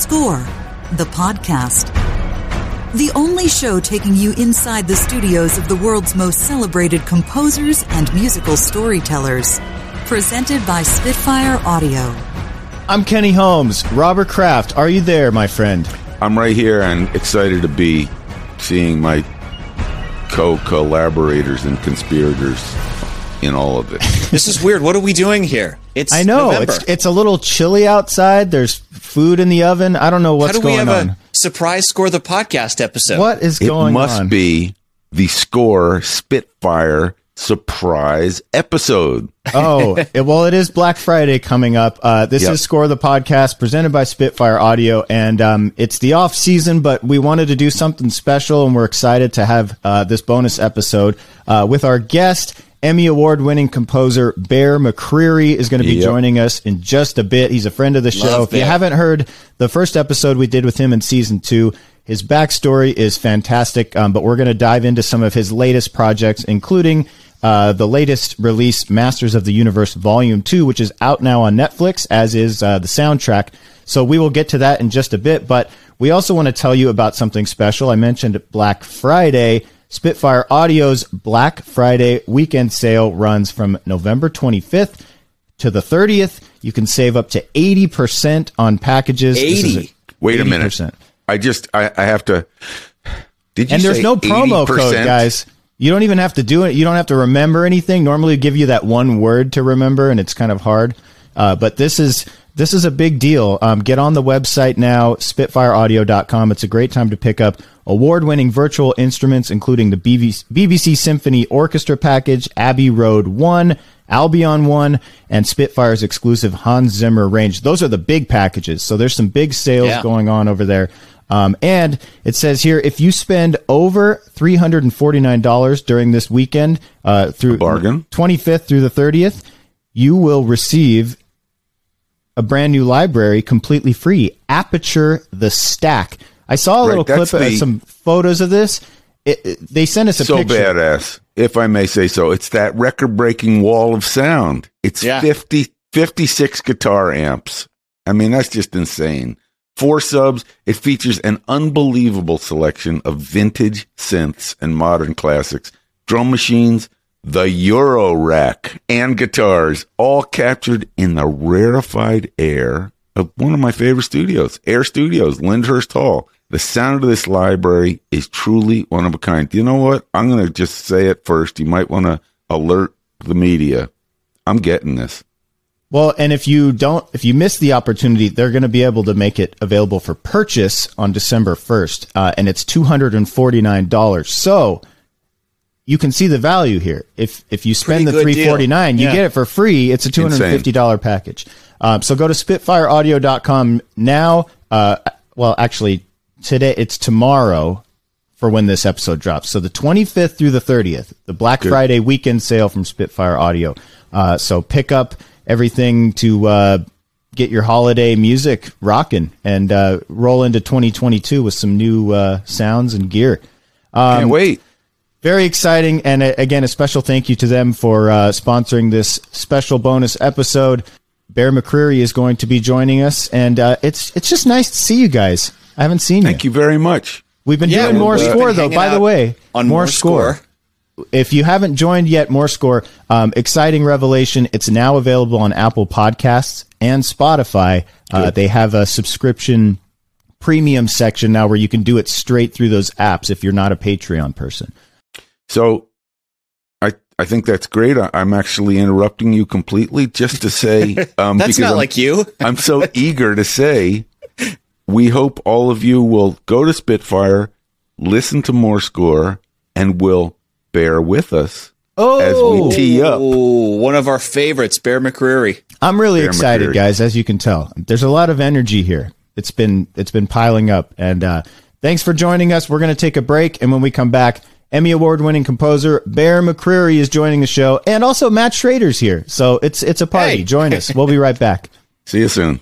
Score, the podcast. The only show taking you inside the studios of the world's most celebrated composers and musical storytellers. Presented by Spitfire Audio. I'm Kenny Holmes. Robert Kraft, are you there, my friend? I'm right here and excited to be seeing my co-collaborators and conspirators in all of this. this is weird. What are we doing here? It's I know November. it's it's a little chilly outside. There's food in the oven. I don't know what's How do we going have on. A surprise score the podcast episode. What is it going on? It must be the score Spitfire surprise episode. oh, it- well, it is Black Friday coming up. Uh, this Yep. is Score the Podcast presented by Spitfire Audio, and um, it's the off season, but we wanted to do something special, and we're excited to have uh, this bonus episode uh, with our guest. Emmy Award winning composer Bear McCreary is going to be Yep. joining us in just a bit. He's a friend of the show. Love if you Bear. haven't heard the first episode we did with him in season two, his backstory is fantastic, um, but we're going to dive into some of his latest projects, including uh, the latest release, Masters of the Universe Volume 2, which is out now on Netflix, as is uh, the soundtrack. So we will get to that in just a bit, but we also want to tell you about something special. I mentioned Black Friday. Spitfire Audio's Black Friday weekend sale runs from November 25th to the 30th. You can save up to 80% on packages. This is 80? Wait a minute. I just I, I have to. Did you And there's no promo 80%? code, guys. You don't even have to do it. You don't have to remember anything. Normally, give you that one word to remember, and it's kind of hard. Uh, but this is this is a big deal. Um, get on the website now, spitfireaudio.com. It's a great time to pick up award-winning virtual instruments, including the BBC, BBC Symphony Orchestra package, Abbey Road One, Albion One, and Spitfire's exclusive Hans Zimmer range. Those are the big packages. So there's some big sales Yeah. going on over there. Um, and it says here if you spend over three hundred and forty nine dollars during this weekend, uh, through bargain. twenty fifth through the thirtieth, you will receive a brand new library completely free. Aperture the Stack. I saw a Right, little clip, that's of the- some photos of this. It, it- they sent us a so picture. badass, if I may say so. It's that record breaking wall of sound. It's Yeah. 50, 56 guitar amps. I mean, that's just insane. Four subs. It features an unbelievable selection of vintage synths and modern classics, drum machines, the Euro rack, and guitars, all captured in the rarefied air of one of my favorite studios, Air Studios, Lyndhurst Hall. The sound of this library is truly one of a kind. You know what? I'm going to just say it first. You might want to alert the media. I'm getting this. Well, and if you don't, if you miss the opportunity, they're going to be able to make it available for purchase on December 1st, uh, and it's $249. So you can see the value here. If, if you spend the Pretty good deal. 349 you Yeah. get it for free. It's a $250 package. Um, so go to spitfireaudio.com now. Uh, well, actually today, it's tomorrow for when this episode drops. So the 25th through the 30th, the Black Friday weekend sale from Spitfire Audio. Uh, so pick up everything to uh, get your holiday music rocking and uh, roll into 2022 with some new uh, sounds and gear. Can't wait. Very exciting. And uh, again, a special thank you to them for uh, sponsoring this special bonus episode. Bear McCreary is going to be joining us, and uh, it's it's just nice to see you guys. I haven't seen Thank you. Thank you very much. We've been Yeah, doing more score though. By the way, on More Score. If you haven't joined yet, more score. Um, exciting revelation! It's now available on Apple Podcasts and Spotify. Uh, they have a subscription premium section now where you can do it straight through those apps if you're not a Patreon person. So I I think that's great. I, I'm actually interrupting you completely just to say um, That's because not I'm, like you. I'm so eager to say we hope all of you will go to Spitfire, listen to more score, and will bear with us as we tee up. One of our favorites, Bear McCreary. I'm really Bear excited, McCreary. guys. As you can tell, there's a lot of energy here. It's been it's been piling up, and uh, thanks for joining us. We're going to take a break, and when we come back, Emmy award winning composer Bear McCreary is joining the show, and also Matt Schrader's here. So it's it's a party. Hey. Join us. We'll be right back. See you soon.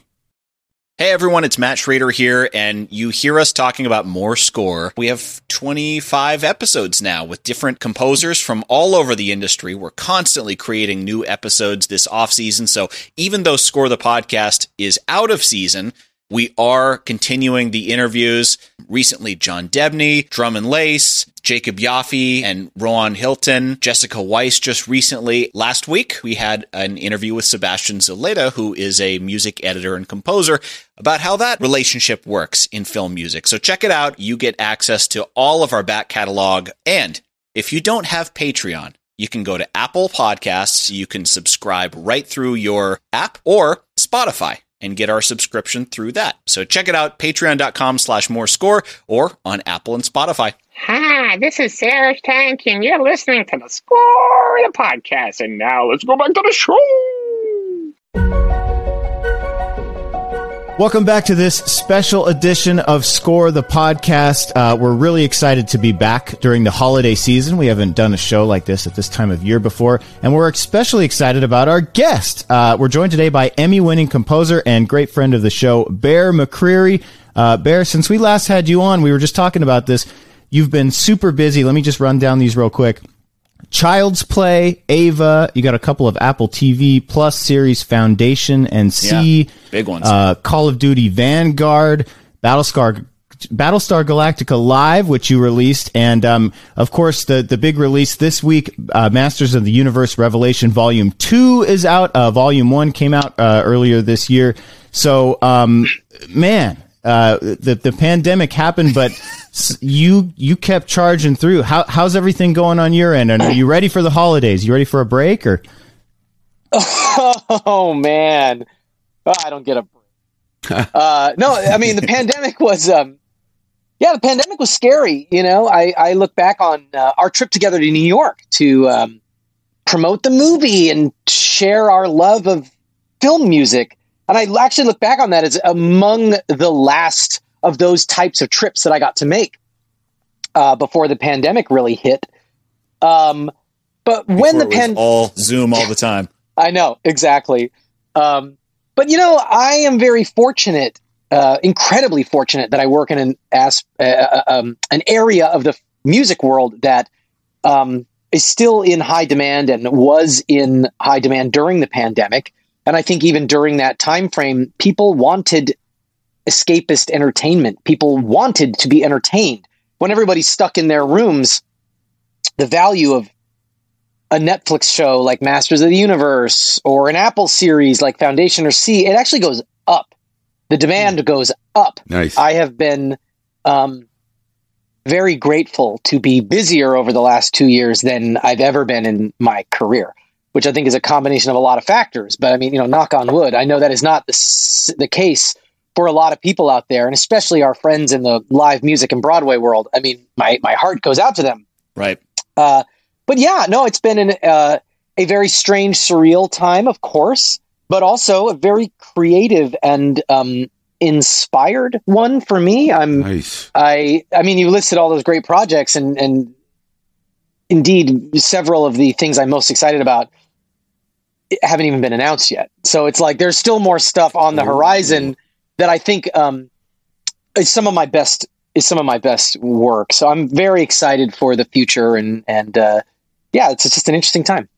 Hey everyone, it's Matt Schrader here, and you hear us talking about more score. We have 25 episodes now with different composers from all over the industry. We're constantly creating new episodes this off season. So even though Score the Podcast is out of season, We are continuing the interviews. Recently, John Debney, Drummond Lace, Jacob Yaffe, and Rowan Hilton, Jessica Weiss just recently. Last week, we had an interview with Sebastian Zuleta, who is a music editor and composer, about how that relationship works in film music. So check it out. You get access to all of our back catalog. And if you don't have Patreon, you can go to Apple Podcasts. You can subscribe right through your app or Spotify and get our subscription through that. So check it out, patreon.com slash more score or on Apple and Spotify. Hi, this is Sarah Tank, and you're listening to the Score the podcast. And now let's go back to the show. Welcome back to this special edition of Score the Podcast. Uh, we're really excited to be back during the holiday season. We haven't done a show like this at this time of year before, and we're especially excited about our guest. Uh, we're joined today by Emmy winning composer and great friend of the show, Bear McCreary. Uh, Bear, since we last had you on, we were just talking about this. You've been super busy. Let me just run down these real quick. Child's Play, Ava. You got a couple of Apple TV Plus series, Foundation and See. Yeah, big ones. Uh, Call of Duty Vanguard, Battlestar. Battlestar Galactica Live, which you released, and um, of course the the big release this week, uh, Masters of the Universe Revelation Volume Two is out. Uh, Volume One came out uh, earlier this year. So, um, man, uh, the the pandemic happened, but you you kept charging through. How how's everything going on your end? And are you ready for the holidays? You ready for a break or? Oh man, oh, I don't get a break. uh, no, I mean the pandemic was. Um, yeah, the pandemic was scary. You know, I, I look back on uh, our trip together to New York to um, promote the movie and share our love of film music. And I actually look back on that as among the last of those types of trips that I got to make uh, before the pandemic really hit. Um, but Before when the pandemic, all Zoom all the time. I know exactly. Um, but you know, I am very fortunate, uh, incredibly fortunate that I work in an as uh, uh, um, an area of the music world that um, is still in high demand and was in high demand during the pandemic. And I think even during that time frame, people wanted escapist entertainment. People wanted to be entertained. When everybody's stuck in their rooms, the value of a Netflix show like Masters of the Universe or an Apple series like Foundation or See, it actually goes up. The demand goes up. Nice. I have been um, very grateful to be busier over the last two years than I've ever been in my career, which I think is a combination of a lot of factors. But I mean, you know, knock on wood, I know that is not the, the case for a lot of people out there, and especially our friends in the live music and Broadway world. I mean, my, my heart goes out to them. Right. Uh, but yeah, no, it's been an, uh, a very strange, surreal time, of course, but also a very creative and um, inspired one for me. I'm, nice. I, I mean, you listed all those great projects, and and indeed, several of the things I'm most excited about haven't even been announced yet. So it's like there's still more stuff on the horizon that I think um, is some of my best is some of my best work. So I'm very excited for the future, and and uh, yeah, it's just an interesting time.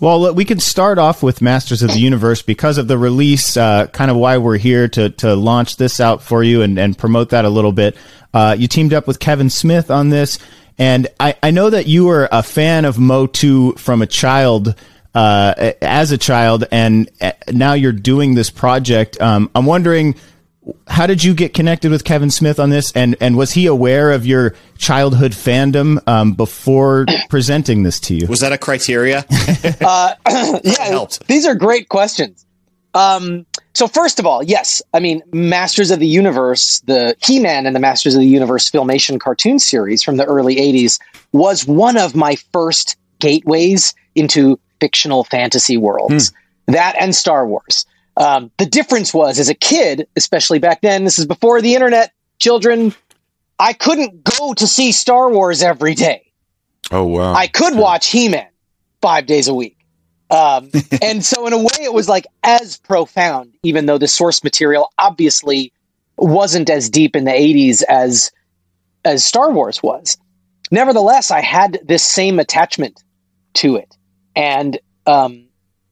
Well, we can start off with Masters of the Universe because of the release, uh, kind of why we're here to, to launch this out for you and, and promote that a little bit. Uh, you teamed up with Kevin Smith on this, and I, I know that you were a fan of Motu from a child, uh, as a child, and uh, now you're doing this project. Um, I'm wondering, how did you get connected with Kevin Smith on this, and, and was he aware of your childhood fandom um, before presenting this to you? Was that a criteria? Uh, yeah, helped. these are great questions. Um, so first of all, yes, I mean, Masters of the Universe, the He-Man and the Masters of the Universe filmation cartoon series from the early '80s was one of my first gateways into fictional fantasy worlds. That and Star Wars. Um, the difference was, as a kid, especially back then, this is before the internet, children, I couldn't go to see Star Wars every day. Oh wow. I could watch He Man five days a week. Um, and so, in a way, it was like as profound, even though the source material obviously wasn't as deep in the 80s as as Star Wars was. Nevertheless, I had this same attachment to it. And um,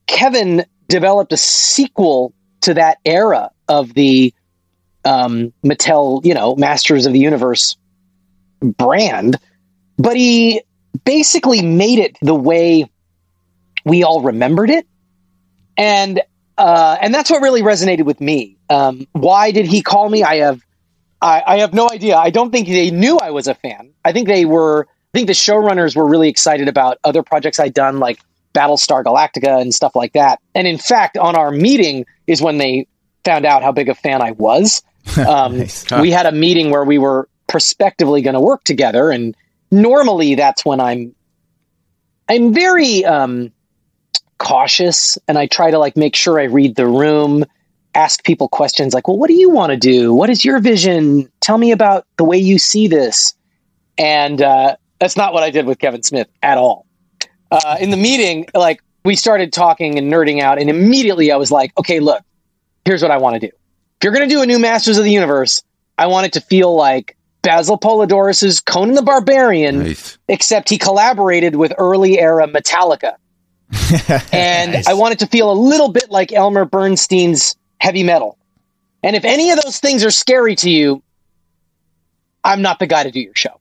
Kevin developed a sequel to that era of the um, Mattel, you know, Masters of the Universe brand, but he basically made it the way we all remembered it, and uh, and that's what really resonated with me. Um, why did he call me? I have I, I have no idea. I don't think they knew I was a fan. I think they were. I think the showrunners were really excited about other projects I'd done, like Battlestar Galactica and stuff like that. And in fact, on our meeting is when they found out how big a fan I was. Um, Nice. We had a meeting where we were prospectively going to work together, and normally that's when I'm I'm very um, cautious, and I try to like make sure I read the room, ask people questions like, "Well, what do you want to do? What is your vision? Tell me about the way you see this." And uh, that's not what I did with Kevin Smith at all. Uh, in the meeting, like we started talking and nerding out, and immediately I was like, "Okay, look, here's what I want to do. If you're going to do a new Masters of the Universe, I want it to feel like Basil Poledouris's Conan the Barbarian, Nice. except he collaborated with early era Metallica. and Nice. I want it to feel a little bit like Elmer Bernstein's heavy metal. And if any of those things are scary to you, I'm not the guy to do your show.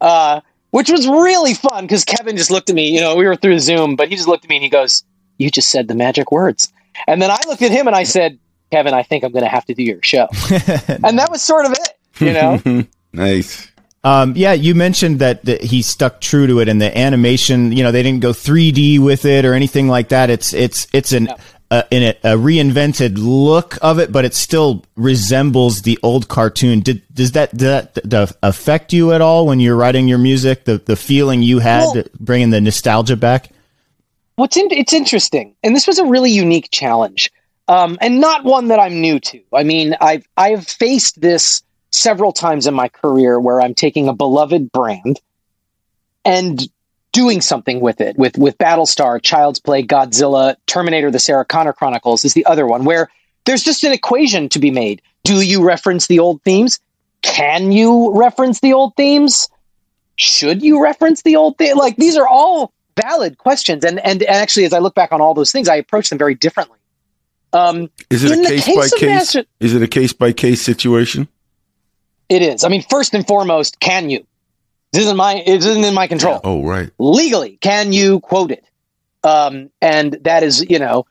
Uh, which was really fun because Kevin just looked at me. You know, we were through Zoom, but he just looked at me and he goes, You just said the magic words. And then I looked at him and I said, Kevin, I think I'm going to have to do your show. and that was sort of it, you know? Nice. Um, yeah, you mentioned that, that he stuck true to it, and the animation, you know, they didn't go 3D with it or anything like that. It's it's it's an uh, in a, a reinvented look of it, but it still resembles the old cartoon. Did does that does that, that affect you at all when you're writing your music? The the feeling you had Well- bringing the nostalgia back. What's in, it's interesting, and this was a really unique challenge, um, and not one that I'm new to. I mean, I've I've faced this several times in my career where I'm taking a beloved brand and doing something with it. With with Battlestar, Child's Play, Godzilla, Terminator: The Sarah Connor Chronicles is the other one where there's just an equation to be made. Do you reference the old themes? Can you reference the old themes? Should you reference the old thing? Like these are all valid questions, and and actually, as I look back on all those things, I approach them very differently. Um, Is it a case, case by case? Master- Is it a case by case situation? it is. I mean, first and foremost, can you? This isn't my. It isn't in my control. Oh, right. legally can you quote it um and that is you know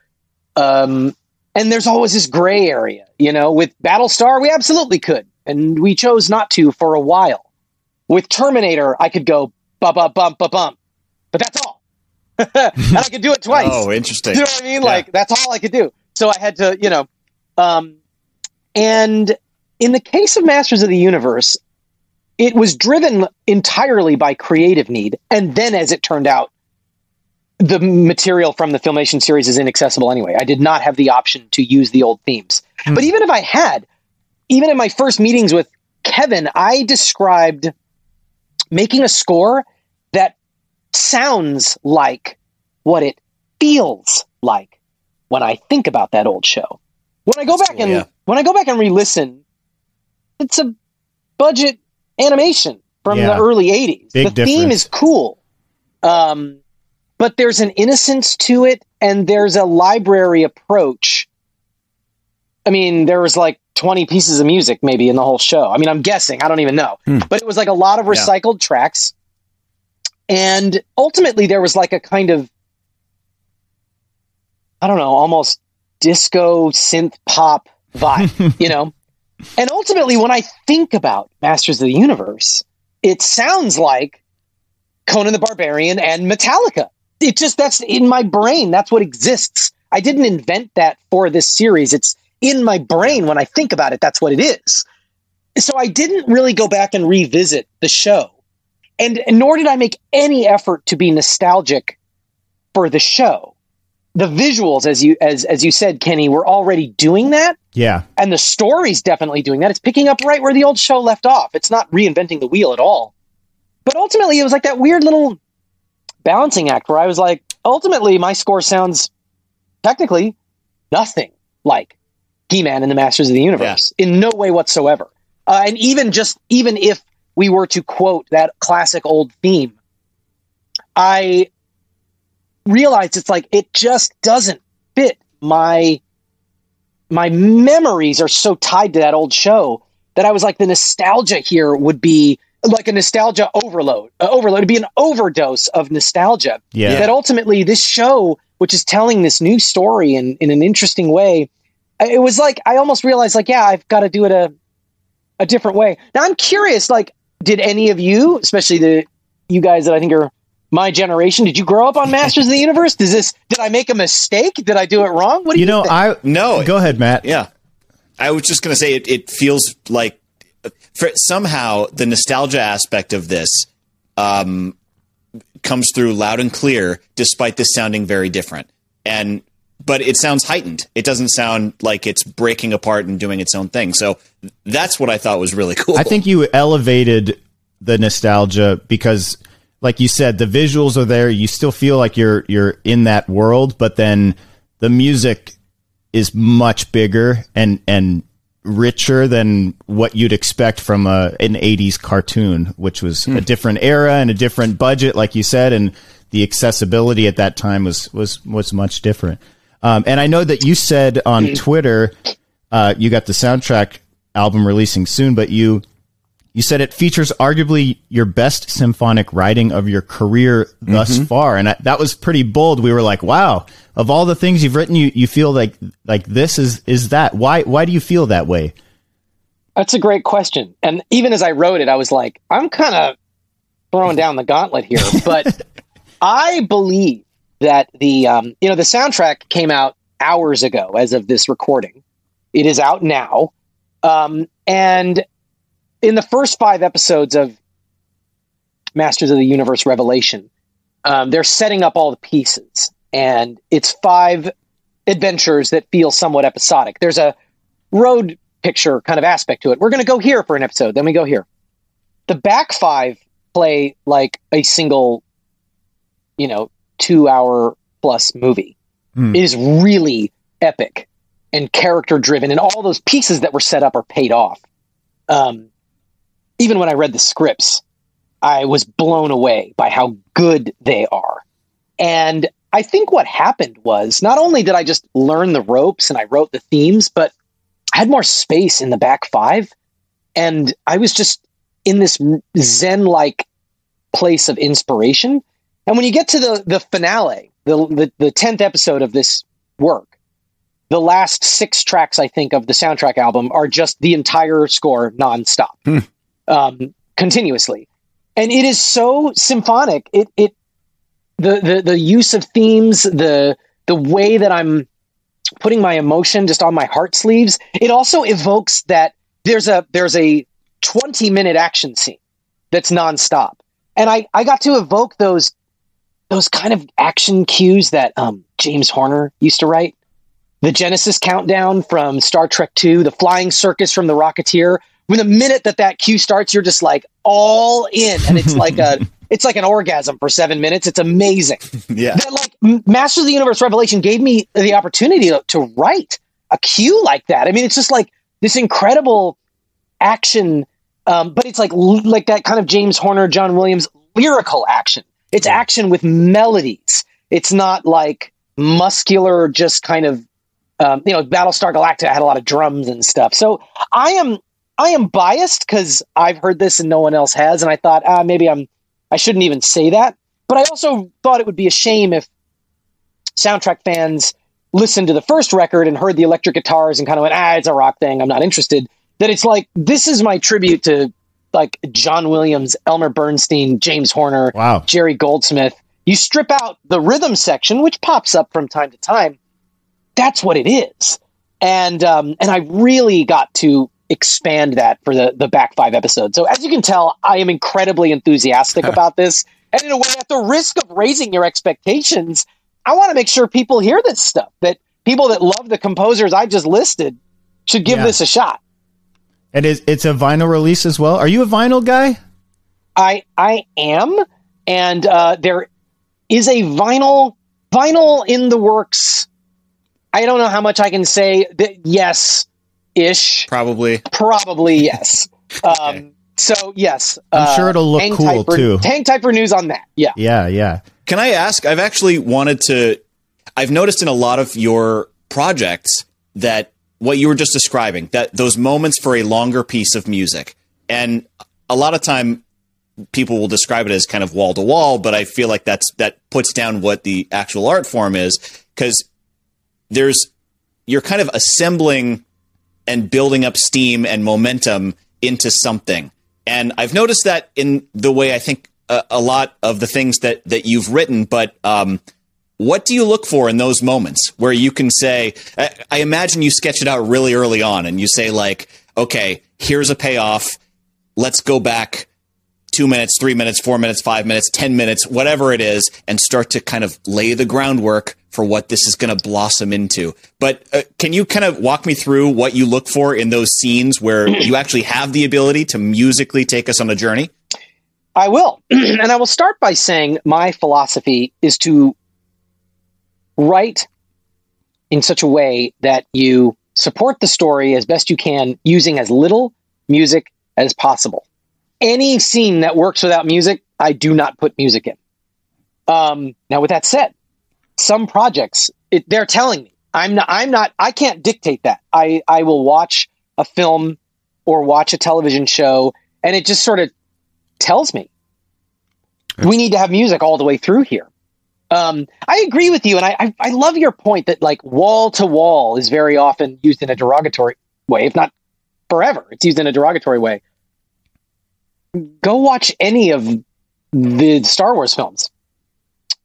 um and there's always this gray area you know with battlestar we absolutely could and we chose not to for a while with terminator i could go bump bump bump bump bump but that's all and i could do it twice Oh, interesting. you know what I mean? Like that's all I could do. So I had to, you know, um, and in the case of Masters of the Universe, it was driven entirely by creative need, and then as it turned out, the material from the filmation series is inaccessible anyway. I did not have the option to use the old themes, hmm. but even if I had, even in my first meetings with Kevin, I described making a score that sounds like what it feels like when I think about that old show. When I go back and yeah. when I go back and re-listen, it's a budget animation from Yeah. the early '80s. Big the theme is cool, um, but there's an innocence to it, and there's a library approach. I mean, there was like 20 pieces of music maybe in the whole show. I mean, I'm guessing. I don't even know, Hmm. but it was like a lot of Yeah. recycled tracks, and ultimately there was like a kind of I don't know, almost disco synth pop vibe, you know? And ultimately, when I think about Masters of the Universe, it sounds like Conan the Barbarian and Metallica. It just, that's in my brain. That's what exists. I didn't invent that for this series. It's in my brain when I think about it. That's what it is. So I didn't really go back and revisit the show. And, nor did I make any effort to be nostalgic for the show the visuals as you as as you said kenny were already doing that Yeah, and the story's definitely doing that. It's picking up right where the old show left off. It's not reinventing the wheel at all. But ultimately it was like that weird little balancing act where i was like ultimately my score sounds technically nothing like he-man and the masters of the universe in no way whatsoever. Uh, and even just even if we were to quote that classic old theme i realized it's like it just doesn't fit my my memories are so tied to that old show that I was like, the nostalgia here would be like a nostalgia overload. Uh, overload would be an overdose of nostalgia. Yeah. That ultimately, this show, which is telling this new story in in an interesting way, it was like I almost realized, like, yeah, I've got to do it a a different way. Now I'm curious, like, did any of you, especially the you guys that I think are my generation, did you grow up on Masters of the Universe? Does this did I make a mistake? Did I do it wrong? What do You you, know, think? I No. Go ahead, Matt. Yeah. I was just going to say it, it feels like for, somehow the nostalgia aspect of this um, comes through loud and clear, despite this sounding very different. And but it sounds heightened. It doesn't sound like it's breaking apart and doing its own thing. So that's what I thought was really cool. I think you elevated the nostalgia because like you said the visuals are there. You still feel like you're you're in that world but then the music is much bigger and and richer than what you'd expect from a an 80s cartoon which was a different era and a different budget like you said and the accessibility at that time was was was much different. Um, and I know that you said on Twitter uh, you got the soundtrack album releasing soon but you you said it features arguably your best symphonic writing of your career thus far, and I, that was pretty bold. We were like, "Wow!" Of all the things you've written, you, you feel like like this is is that. Why why do you feel that way? That's a great question. And even as I wrote it, I was like, I'm kind of throwing down the gauntlet here. But I believe that the um, you know the soundtrack came out hours ago as of this recording. It is out now, um, and in the first five episodes of Masters of the Universe Revelation, um, they're setting up all the pieces, and it's five adventures that feel somewhat episodic. There's a road picture kind of aspect to it. We're going to go here for an episode, then we go here. The back five play like a single, you know, two hour plus movie. Hmm. It is really epic and character driven, and all those pieces that were set up are paid off. Um, even when I read the scripts, I was blown away by how good they are. And I think what happened was not only did I just learn the ropes and I wrote the themes, but I had more space in the back five. And I was just in this Zen like place of inspiration. And when you get to the, the finale, the, the, the 10th episode of this work, the last six tracks, I think, of the soundtrack album are just the entire score nonstop, hmm. Um, continuously. And it is so symphonic. It, it, the, the, the use of themes, the, the way that I'm putting my emotion just on my heart sleeves. It also evokes that there's a there's a 20 minute action scene that's nonstop. And I, I got to evoke those those kind of action cues that um, James Horner used to write. The Genesis countdown from Star Trek II, the flying circus from The Rocketeer. When the minute that that cue starts, you're just like all in, and it's like a it's like an orgasm for seven minutes. It's amazing yeah. that like Master of the Universe Revelation gave me the opportunity to, to write a cue like that. I mean, it's just like this incredible action, um, but it's like like that kind of James Horner, John Williams lyrical action. It's action with melodies. It's not like muscular, just kind of um, you know. Battlestar Galactica had a lot of drums and stuff. So I am I am biased because I've heard this and no one else has, and I thought ah maybe I'm I shouldn't even say that. But I also thought it would be a shame if soundtrack fans listened to the first record and heard the electric guitars and kind of went, ah, it's a rock thing. I'm not interested. That it's like, this is my tribute to like John Williams, Elmer Bernstein, James Horner, Wow. Jerry Goldsmith. You strip out the rhythm section, which pops up from time to time. That's what it is. And, um, and I really got to expand that for the, the back five episodes. So as you can tell, I am incredibly enthusiastic about this. And in a way, at the risk of raising your expectations, I want to make sure people hear this stuff. That people that love the composers I just listed should give Yeah. this a shot. And it's, it's a vinyl release as well. Are you a vinyl guy? I I am, and uh, there is a vinyl vinyl in the works. I don't know how much I can say. That yes, ish, Probably. probably yes. Um, so yes, I'm sure it'll look hang cool, tight too. Hang tight for news on that. Yeah. Yeah, yeah. Can I ask? I've actually wanted to. I've noticed in a lot of your projects that what you were just describing that those moments for a longer piece of music, and a lot of time people will describe it as kind of wall to wall, but I feel like that's that puts down what the actual art form is because there's you're kind of assembling and building up steam and momentum into something. And I've noticed that in the way I think a, a lot of the things that that you've written, but um, what do you look for in those moments where you can say, I, I imagine you sketch it out really early on and you say like, okay, here's a payoff. Let's go back two minutes, three minutes, four minutes, five minutes, 10 minutes, whatever it is, and start to kind of lay the groundwork for what this is going to blossom into. But uh, can you kind of walk me through what you look for in those scenes where you actually have the ability to musically take us on a journey? I will. and I will start by saying my philosophy is to write in such a way that you support the story as best you can using as little music as possible any scene that works without music, I do not put music in. Um, now, with that said, some projects it, they're telling me I'm not. I'm not. I can't dictate that. I I will watch a film or watch a television show, and it just sort of tells me we need to have music all the way through here. Um, I agree with you, and I, I I love your point that like wall to wall is very often used in a derogatory way, if not forever. It's used in a derogatory way go watch any of the Star Wars films.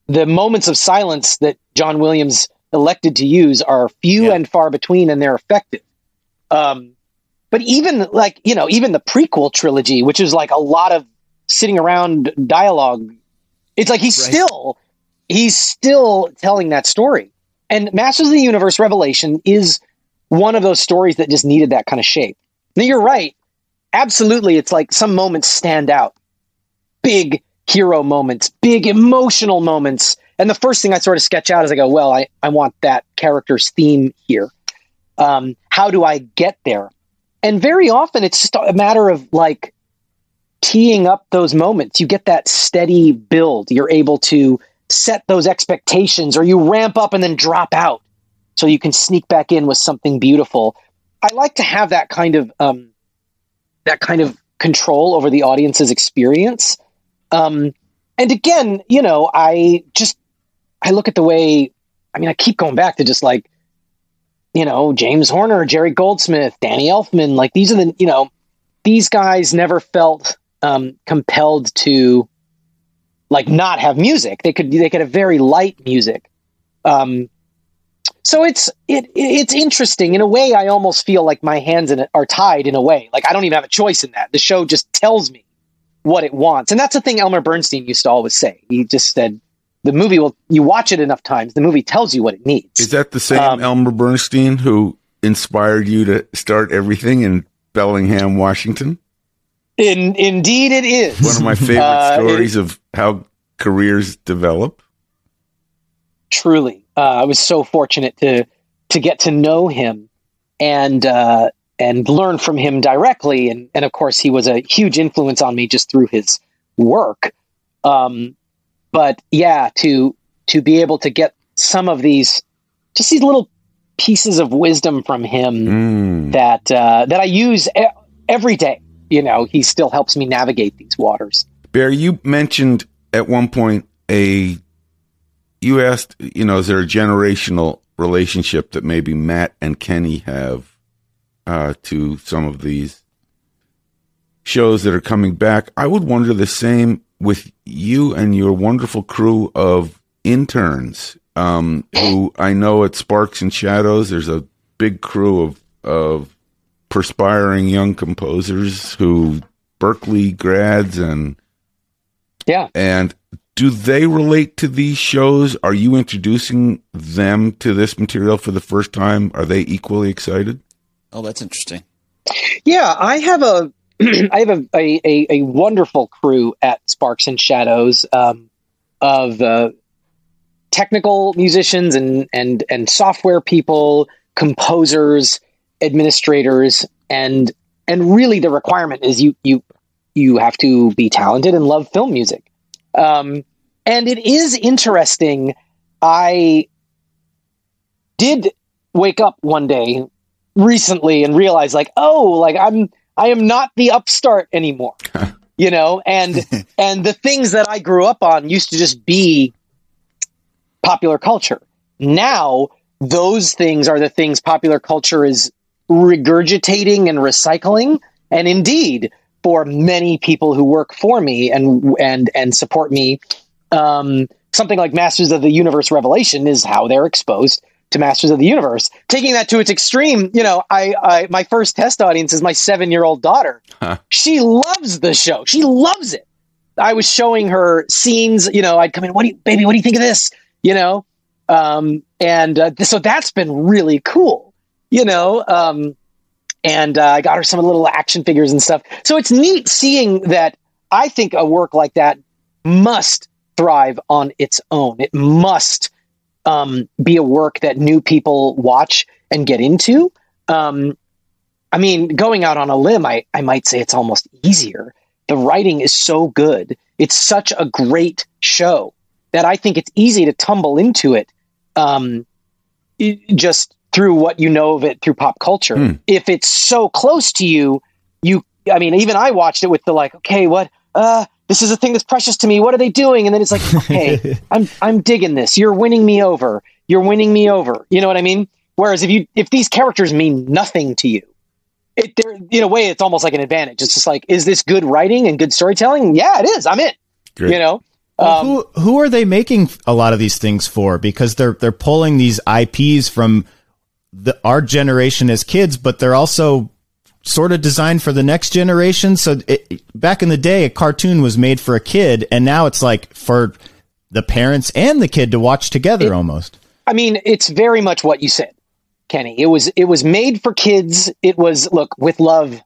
The moments of silence that John Williams elected to use are few yeah. and far between, and they're effective. Um, but even like you know, even the prequel trilogy, which is like a lot of sitting around dialogue, it's like he's right. still he's still telling that story. And Masters of the Universe Revelation is one of those stories that just needed that kind of shape. Now you're right absolutely, it's like some moments stand out. Big hero moments, big emotional moments. And the first thing I sort of sketch out is I go, well, I, I want that character's theme here. Um, how do I get there? And very often it's just a matter of like teeing up those moments. You get that steady build. You're able to set those expectations or you ramp up and then drop out so you can sneak back in with something beautiful. I like to have that kind of um, that kind of control over the audience's experience. Um, and again, you know, I just I look at the way I mean, I keep going back to just like, you know, James Horner, Jerry Goldsmith, Danny Elfman, like these are the, you know, these guys never felt um, compelled to like not have music. They could they could have very light music. Um, so it's it it's interesting in a way. I almost feel like my hands in it are tied in a way. Like I don't even have a choice in that. The show just tells me what it wants, and that's the thing Elmer Bernstein used to always say. He just said the movie will you watch it enough times, the movie tells you what it needs. Is that the same um, Elmer Bernstein who inspired you to start everything in Bellingham, Washington? In indeed, it is one of my favorite uh, stories of how careers develop. Truly, uh, I was so fortunate to to get to know him and uh, and learn from him directly. And and of course, he was a huge influence on me just through his work. Um, but yeah, to to be able to get some of these just these little pieces of wisdom from him mm. that uh, that I use e- every day. You know, he still helps me navigate these waters. Barry, you mentioned at one point a you asked, you know, is there a generational relationship that maybe Matt and Kenny have uh, to some of these shows that are coming back? I would wonder the same with you and your wonderful crew of interns um, who I know at Sparks and Shadows. There's a big crew of of perspiring young composers who Berklee grads and yeah, and do they relate to these shows? Are you introducing them to this material for the first time? Are they equally excited? Oh, that's interesting. Yeah, I have a I have a, a, a, wonderful crew at Sparks and Shadows um, of uh, technical musicians and and and software people, composers, administrators, and and really the requirement is you you you have to be talented and love film music. Um, and it is interesting. I did wake up one day recently and realized like, oh, like I'm I am not the upstart anymore. you know, and and the things that I grew up on used to just be popular culture. Now, those things are the things popular culture is regurgitating and recycling. And indeed, for many people who work for me and and and support me, um, something like Masters of the Universe Revelation is how they're exposed to Masters of the Universe. Taking that to its extreme, you know, I, I my first test audience is my seven year old daughter. Huh. She loves the show. She loves it. I was showing her scenes. You know, I'd come in. What do you, baby? What do you think of this? You know, um, and uh, so that's been really cool. You know, um, and uh, I got her some little action figures and stuff. So it's neat seeing that. I think a work like that must thrive on its own. It must um, be a work that new people watch and get into. Um, I mean, going out on a limb, I, I might say it's almost easier. The writing is so good. It's such a great show that I think it's easy to tumble into it um, just through what you know of it through pop culture. Mm. If it's so close to you, you, I mean, even I watched it with the like, okay, what, uh, this is a thing that's precious to me. What are they doing? And then it's like, okay, I'm I'm digging this. You're winning me over. You're winning me over. You know what I mean? Whereas if you if these characters mean nothing to you, it in a way it's almost like an advantage. It's just like, is this good writing and good storytelling? Yeah, it is. I'm in. Great. You know. Well, um, who who are they making a lot of these things for? Because they're they're pulling these IPs from the our generation as kids, but they're also sort of designed for the next generation. So it, back in the day, a cartoon was made for a kid, and now it's like for the parents and the kid to watch together it, almost. I mean, it's very much what you said, Kenny. It was it was made for kids. It was look with love.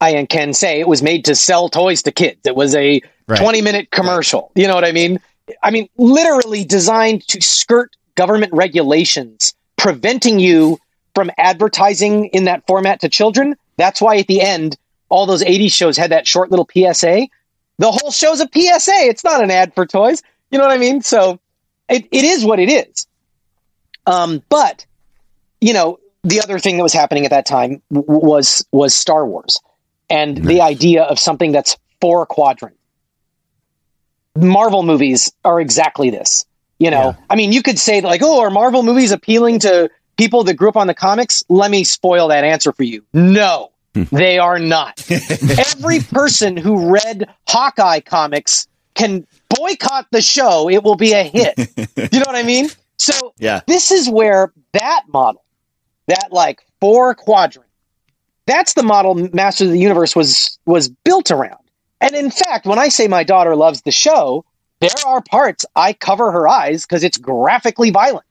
I can say it was made to sell toys to kids. It was a right. 20 minute commercial. You know what I mean? I mean, literally designed to skirt government regulations preventing you from advertising in that format to children. That's why at the end, all those 80s shows had that short little PSA. The whole show's a PSA. It's not an ad for toys. You know what I mean? So it, it is what it is. Um, but, you know, the other thing that was happening at that time w- was was Star Wars and nice. the idea of something that's four quadrant. Marvel movies are exactly this. You know, yeah. I mean, you could say like, oh, are Marvel movies appealing to people that grew up on the comics, let me spoil that answer for you. No, hmm. they are not. Every person who read Hawkeye comics can boycott the show. It will be a hit. you know what I mean? So yeah. this is where that model, that like four quadrant, that's the model Master of the Universe was was built around. And in fact, when I say my daughter loves the show, there are parts I cover her eyes because it's graphically violent.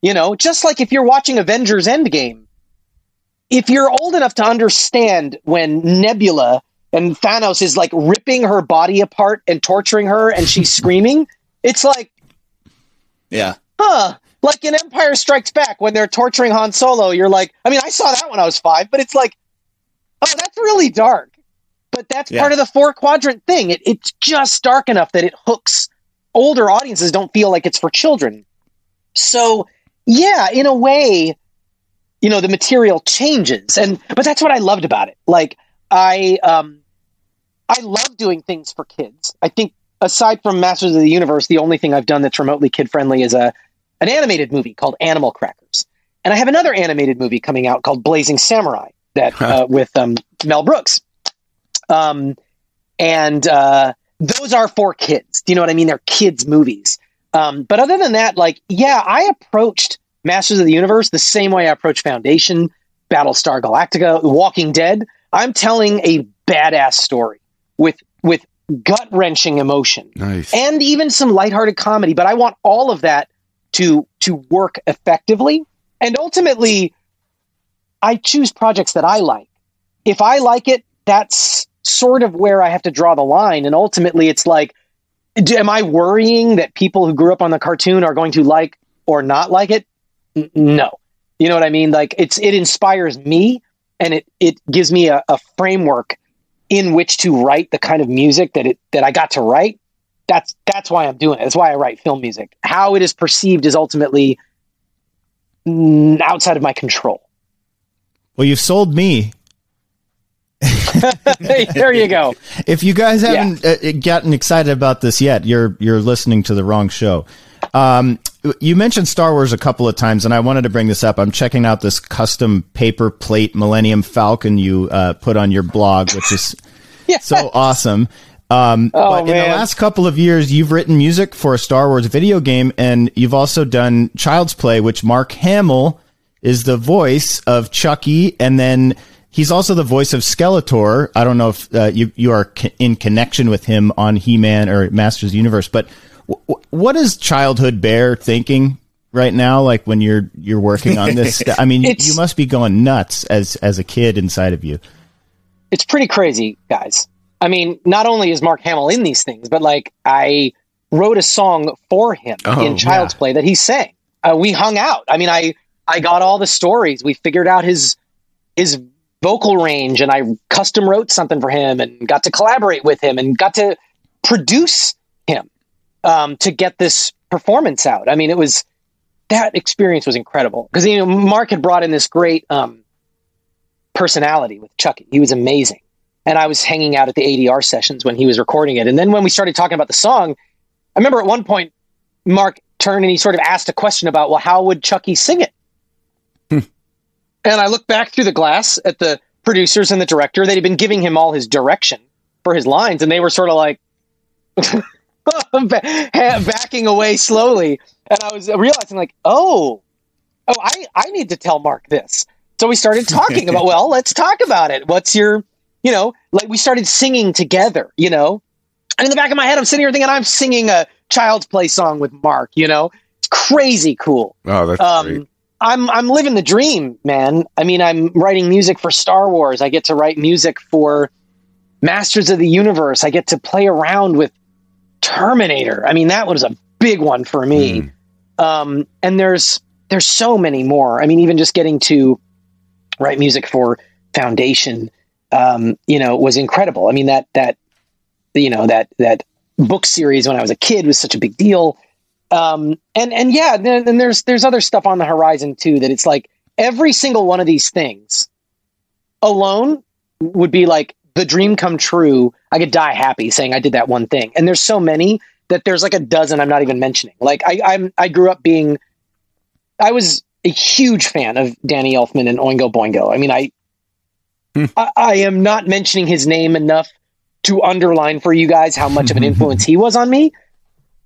You know, just like if you're watching Avengers Endgame, if you're old enough to understand when Nebula and Thanos is like ripping her body apart and torturing her and she's screaming, it's like, yeah, huh. Like in Empire Strikes Back when they're torturing Han Solo, you're like, I mean, I saw that when I was five, but it's like, oh, that's really dark. But that's yeah. part of the four quadrant thing. It, it's just dark enough that it hooks older audiences don't feel like it's for children. So yeah, in a way, you know, the material changes. And but that's what I loved about it. Like I um I love doing things for kids. I think aside from Masters of the Universe, the only thing I've done that's remotely kid friendly is a an animated movie called Animal Crackers. And I have another animated movie coming out called Blazing Samurai that uh, with um, Mel Brooks. Um, and uh, those are for kids. Do you know what I mean? They're kids' movies. Um, but other than that, like, yeah, I approached Masters of the Universe the same way I approached Foundation, Battlestar Galactica, Walking Dead. I'm telling a badass story with with gut wrenching emotion nice. and even some lighthearted comedy. But I want all of that to to work effectively. And ultimately, I choose projects that I like. If I like it, that's sort of where I have to draw the line. And ultimately, it's like am I worrying that people who grew up on the cartoon are going to like or not like it? No. You know what I mean? Like it's it inspires me and it it gives me a, a framework in which to write the kind of music that it that I got to write. That's that's why I'm doing it. That's why I write film music. How it is perceived is ultimately outside of my control. Well, you've sold me. there you go. If you guys haven't uh, gotten excited about this yet, you're you're listening to the wrong show. Um, you mentioned Star Wars a couple of times, and I wanted to bring this up. I'm checking out this custom paper plate Millennium Falcon you uh, put on your blog, which is Yes. so awesome. Um, Oh, but in the last couple of years, you've written music for a Star Wars video game, and you've also done Child's Play, which Mark Hamill is the voice of Chucky, and then he's also the voice of Skeletor. I don't know if uh, you you are co- in connection with him on He Man or Masters of the Universe, but w- w- what is Childhood Bear thinking right now? Like when you're you're working on this, st- I mean, you, It's- you must be going nuts as as a kid inside of you. it's pretty crazy, guys. I mean, not only is Mark Hamill in these things, but like I wrote a song for him Oh, in Child's Play that he sang. Uh, we hung out. I mean, I I got all the stories. We figured out his his vocal range, and I custom wrote something for him, and got to collaborate with him, and got to produce him um, to get this performance out. I mean, it was that experience was incredible because you know Mark had brought in this great um, personality with Chucky. He was amazing. And I was hanging out at the ADR sessions when he was recording it. And then when we started talking about the song, I remember at one point Mark turned and he sort of asked a question about, well, how would Chucky sing it? And I looked back through the glass at the producers and the director. They'd been giving him all his direction for his lines, and they were sort of like backing away slowly. And I was realizing, like, oh, oh, I, I need to tell Mark this. So we started talking about, well, let's talk about it. What's your, you know, like we started singing together, you know? And in the back of my head, I'm sitting here thinking I'm singing a child's play song with Mark, you know? It's crazy cool. Oh, that's um, great. I'm I'm living the dream, man. I mean, I'm writing music for Star Wars. I get to write music for Masters of the Universe. I get to play around with Terminator. I mean, that was a big one for me. Um, and there's there's so many more. I mean, even just getting to write music for Foundation, um, you know, was incredible. I mean, that that you know that that book series when I was a kid was such a big deal. Um, and and yeah, then, then there's there's other stuff on the horizon too. That it's like every single one of these things alone would be like the dream come true. I could die happy saying I did that one thing. And there's so many that there's like a dozen I'm not even mentioning. Like I I'm I grew up being I was a huge fan of Danny Elfman and Oingo Boingo. I mean I I, I am not mentioning his name enough to underline for you guys how much of an influence he was on me.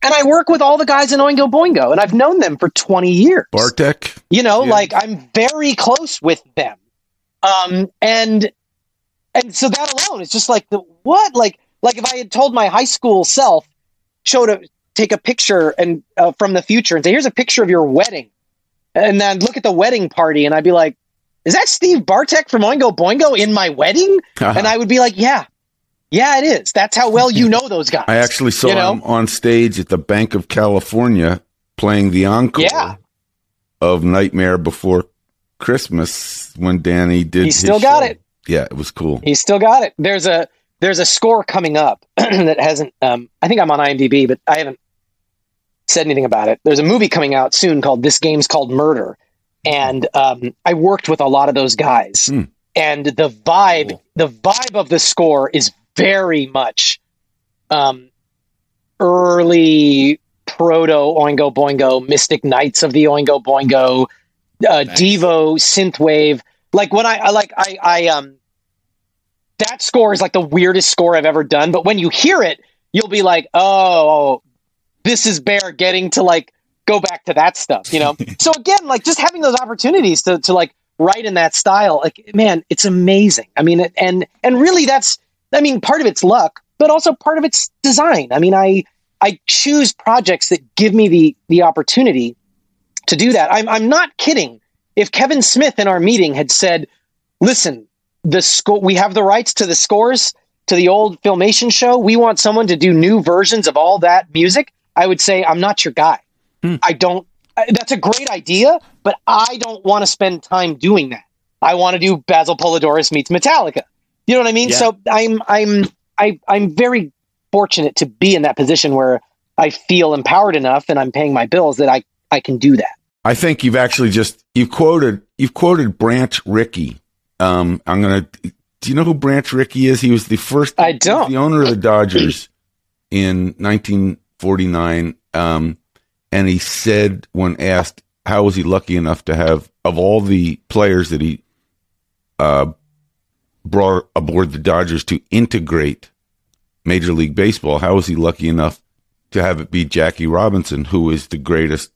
And I work with all the guys in Oingo Boingo, and I've known them for 20 years. Bartek. You know, Yeah. like I'm very close with them. Um, and and so that alone is just like the what? Like like if I had told my high school self, showed a take a picture and uh, from the future and say, here's a picture of your wedding, and then look at the wedding party, and I'd be like, is that Steve Bartek from Oingo Boingo in my wedding? And I would be like, yeah, yeah, it is. That's how well you know those guys. I actually saw You know? him on stage at the Banc of California playing the encore Yeah. of Nightmare Before Christmas when Danny did. He still got show. it. Yeah, it was cool. He still got it. There's a there's a score coming up that hasn't. Um, I think I'm on IMDb, but I haven't said anything about it. There's a movie coming out soon called "This Game's Called Murder," and um, I worked with a lot of those guys, Hmm. and the vibe the vibe of the score is very much um, early proto Oingo Boingo, Mystic Knights of the Oingo Boingo, uh, Nice. Devo synthwave. Like when I, I like I I um that score is like the weirdest score I've ever done. But when you hear it, you'll be like, oh, this is Bear getting to like go back to that stuff, you know? so again, like just having those opportunities to, to like write in that style, like, man, it's amazing. I mean, and, and really that's, I mean, part of it's luck, but also part of it's design. I mean, I, I choose projects that give me the, the opportunity to do that. I'm, I'm not kidding. If Kevin Smith in our meeting had said, listen, the score, we have the rights to the scores to the old filmation show. We want someone to do new versions of all that music. I would say, I'm not your guy. Hmm. I don't, that's a great idea, but I don't want to spend time doing that. I want to do Basil Poledouris meets Metallica. You know what I mean? Yeah. So I'm, I'm, I, I'm very fortunate to be in that position where I feel empowered enough and I'm paying my bills that I, I can do that. I think you've actually just you've quoted you've quoted Branch Rickey Um, I'm gonna. Do you know who Branch Rickey is? He was the first. I don't. The owner of the Dodgers in 1949. Um, and he said when asked how was he lucky enough to have of all the players that he uh, brought aboard the Dodgers to integrate Major League Baseball, how was he lucky enough to have it be Jackie Robinson, who is the greatest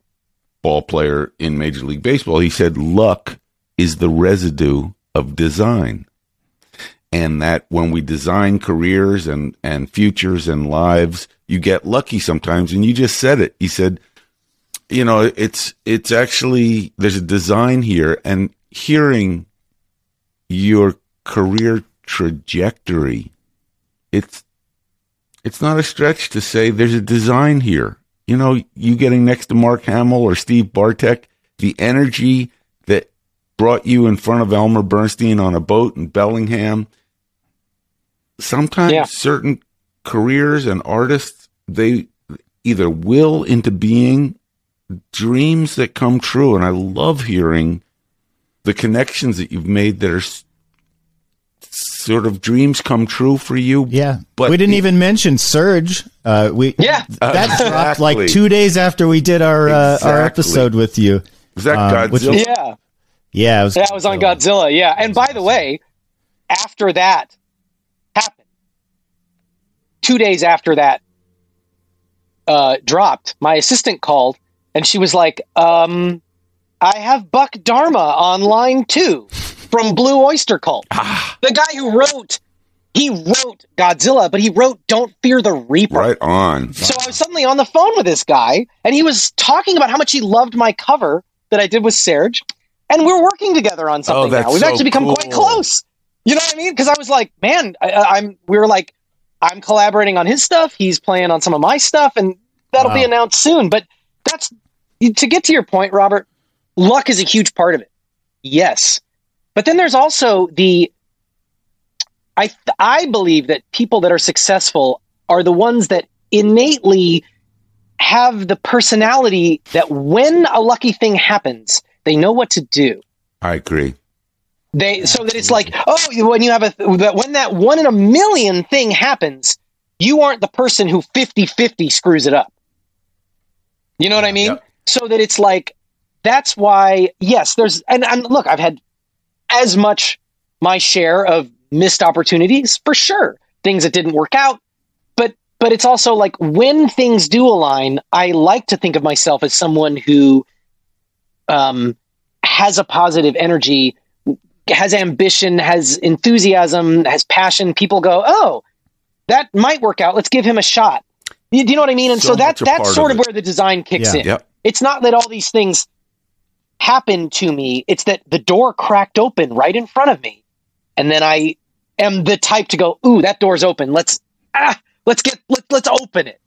ball player in Major League Baseball? He said luck is the residue of design. And that when we design careers and, and futures and lives, you get lucky sometimes. And you just said it. You said, you know, it's, it's actually, there's a design here and hearing your career trajectory, it's, it's not a stretch to say there's a design here. You know, you getting next to Mark Hamill or Steve Bartek, the energy that brought you in front of Elmer Bernstein on a boat in Bellingham. Sometimes Yeah. certain careers and artists, they either will into being dreams that come true. And I love hearing the connections that you've made that are sort of dreams come true for you. Yeah, But we didn't the- even mention Serj. Uh, we Yeah. that dropped like two days after we did our uh, our episode with you. Was that Um, which- Godzilla? Yeah. Yeah, it was, That was on Godzilla, yeah. And by the way, after that happened, two days after that uh, dropped, my assistant called and she was like, um, I have Buck Dharma on line two from Blue Oyster Cult. Ah. the guy who wrote, he wrote Godzilla, but he wrote Don't Fear the Reaper. Right on. So I was suddenly on the phone with this guy, and he was talking about how much he loved my cover that I did with Serj, and we're working together on something Oh, now. We've so actually become quite close. You know what I mean? Because I was like, man, I, I'm. We were like, I'm collaborating on his stuff. He's playing on some of my stuff, and that'll be announced soon. But that's to get to your point, Robert. Luck is a huge part of it. Yes, but then there's also the. I I believe that people that are successful are the ones that innately have the personality that when a lucky thing happens, they know what to do. I agree. They so that it's like, oh, when you have a that when that one in a million thing happens, you aren't the person who 50-50 screws it up. You know what I mean? Yep. So that it's like that's why yes, there's and, and look, I've had as much my share of missed opportunities for sure. Things that didn't work out. But but it's also like when things do align, I like to think of myself as someone who um has a positive energy has ambition, has enthusiasm, has passion, people go, "Oh, that might work out. Let's give him a shot." You, do you know what I mean? And so, So that that's sort of of where the design kicks Yeah. in. Yep. It's not that all these things happen to me; it's that the door cracked open right in front of me, and then I am the type to go, "Ooh, that door's open. Let's ah, let's get let, let's open it."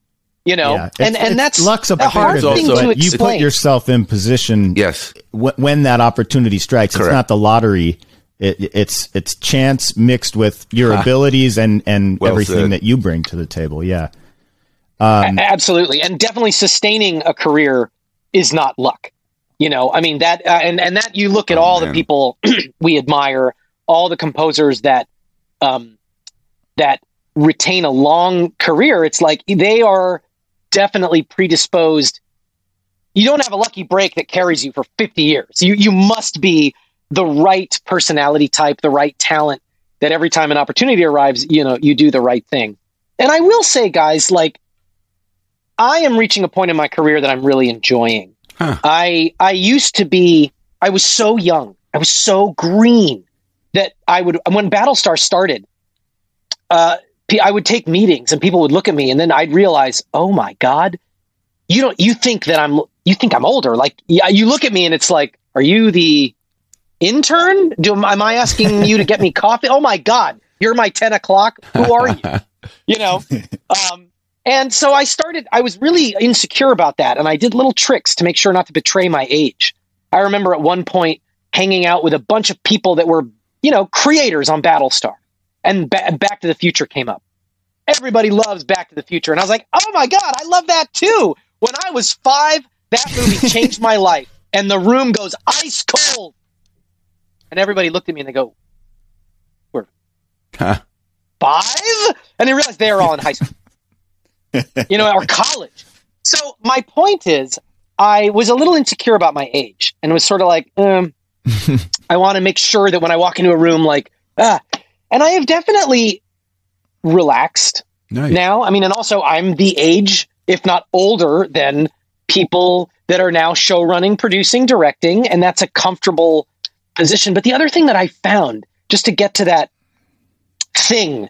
You know, yeah. and and that's luck's a a hard thing also- to but you put yourself in position Yes. wh- when that opportunity strikes. Correct. It's not the lottery. It, it's it's chance mixed with your abilities and and Well everything said. that you bring to the table. Yeah. A- Absolutely, and definitely sustaining a career is not luck. You know, I mean that, uh, and and that you look at Oh, all the people we admire, all the composers that, um, that retain a long career. It's like they are definitely predisposed. You don't have a lucky break that carries you for fifty years. You you must be the right personality type, the right talent. That every time an opportunity arrives, you know, you do the right thing. And I will say, guys, like I am reaching a point in my career that I'm really enjoying. Huh. I I used to be I was so young. I was so green that I would when Battlestar started, uh, I would take meetings and people would look at me and then I'd realize, oh my god, you don't you think that I'm you think I'm older? Like yeah, you look at me and it's like, are you the intern? Do am I asking you to get me coffee? Oh my god, you're my ten o'clock. Who are you? you know um, and so i started i was really insecure about that and i did little tricks to make sure not to betray my age. I remember at one point hanging out with a bunch of people that were you know creators on battlestar and ba- back to the future came up. Everybody loves back to the future and i was like oh my god i love that too! When i was five that movie changed my life and the room goes ice cold. And everybody looked at me and they go Huh. five, and I realized they were all in high school, you know, or college. So my point is, I was a little insecure about my age, and was sort of like, um, I want to make sure that when I walk into a room, like, ah, and I have definitely relaxed Nice. now. I mean, and also I'm the age, if not older, than people that are now show running, producing, directing, and that's a comfortable position. But the other thing that I found, just to get to that thing,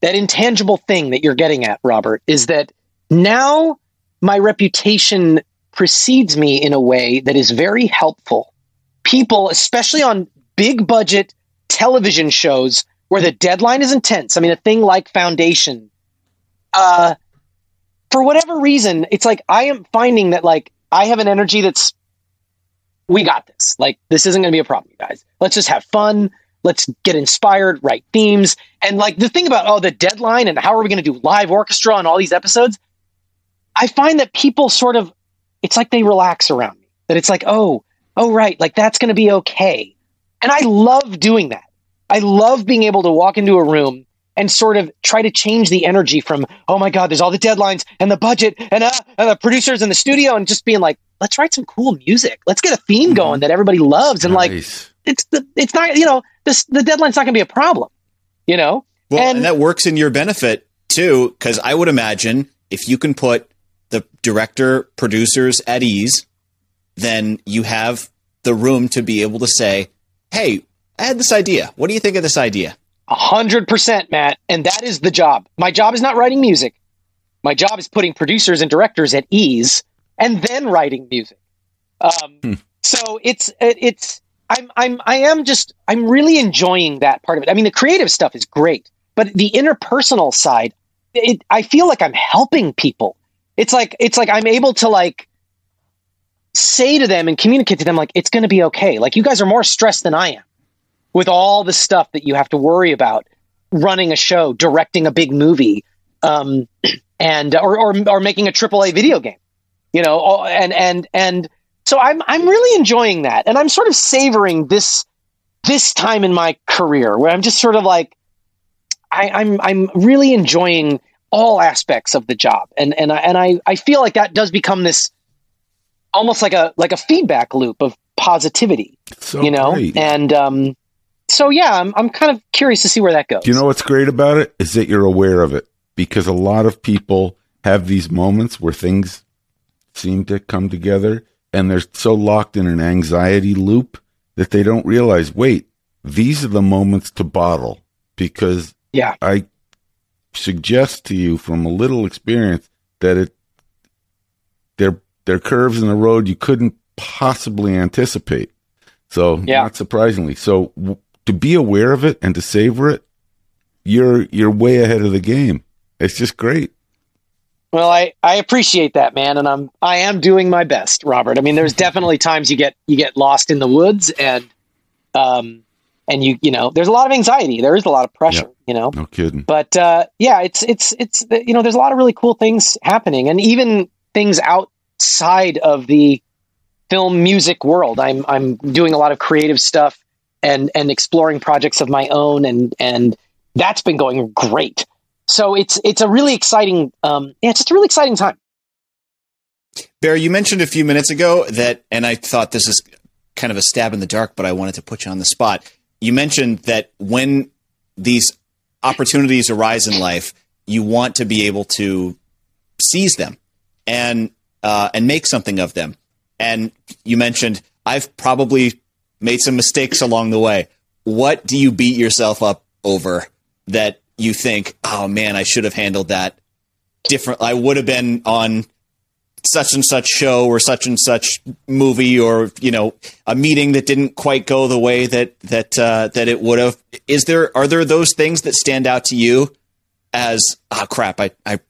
that intangible thing that you're getting at, Robert, is that now my reputation precedes me in a way that is very helpful. People, especially on big budget television shows where the deadline is intense. I mean, a thing like Foundation, uh, for whatever reason, it's like I am finding that like I have an energy that's we got this. Like this isn't going to be a problem, you guys. Let's just have fun. Let's get inspired, write themes, and like the thing about oh the deadline and how are we going to do live orchestra on all these episodes. I find that people sort of it's like they relax around me. That it's like oh oh right, like that's going to be okay, and I love doing that. I love being able to walk into a room and sort of try to change the energy from oh my god there's all the deadlines and the budget and, uh, and the producers in the studio and just being like let's write some cool music let's get a theme going that everybody loves and like it's the it's not you know this the deadline's not going to be a problem you know Well, and, And- that works in your benefit too, because I would imagine if you can put the director producers at ease, then you have the room to be able to say, "Hey, I had this idea. What do you think of this idea?" A hundred percent, Matt. And that is the job. My job is not writing music. My job is putting producers and directors at ease and then writing music. Um, So it's it's I'm I'm I am just I'm really enjoying that part of it. I mean, the creative stuff is great, but the interpersonal side, it, I feel like I'm helping people. It's like it's like I'm able to like say to them and communicate to them like it's going to be okay. Like you guys are more stressed than I am with all the stuff that you have to worry about running a show, directing a big movie, um, and or, or or making a AAA video game, you know, and and and so I'm I'm really enjoying that, and I'm sort of savoring this this time in my career where I'm just sort of like I, I'm I'm really enjoying all aspects of the job, and and I, and I I feel like that does become this almost like a like a feedback loop of positivity So you know? great. and um so yeah I'm, I'm kind of curious to see where that goes. Do you know what's great about it? Is that you're aware of it. Because a lot of people have these moments where things seem to come together and they're so locked in an anxiety loop that they don't realize, wait, these are the moments to bottle because yeah I suggest to you from a little experience that it there there are curves in the road you couldn't possibly anticipate. So Yeah. not surprisingly, so w- to be aware of it and to savor it, you're you're way ahead of the game. It's just great. Well i i appreciate that man and i'm i am doing my best robert i mean there's definitely times you get you get lost in the woods and um and you you know there's a lot of anxiety there is a lot of pressure you know No kidding. but uh, yeah, it's it's it's you know there's a lot of really cool things happening, and even things outside of the film music world. I'm I'm doing a lot of creative stuff and and exploring projects of my own, and and that's been going great. So it's it's a really exciting um, yeah, it's just a really exciting time. Barry, you mentioned a few minutes ago that, and I thought this is kind of a stab in the dark, but I wanted to put you on the spot. You mentioned that when these opportunities arise in life, you want to be able to seize them and uh, and make something of them. And you mentioned I've probably made some mistakes along the way. What do you beat yourself up over that you think, oh man, I should have handled that different? I would have been on such and such show or such and such movie or you know a meeting that didn't quite go the way that that uh, that it would have. Is there are there those things that stand out to you as ah crap? I I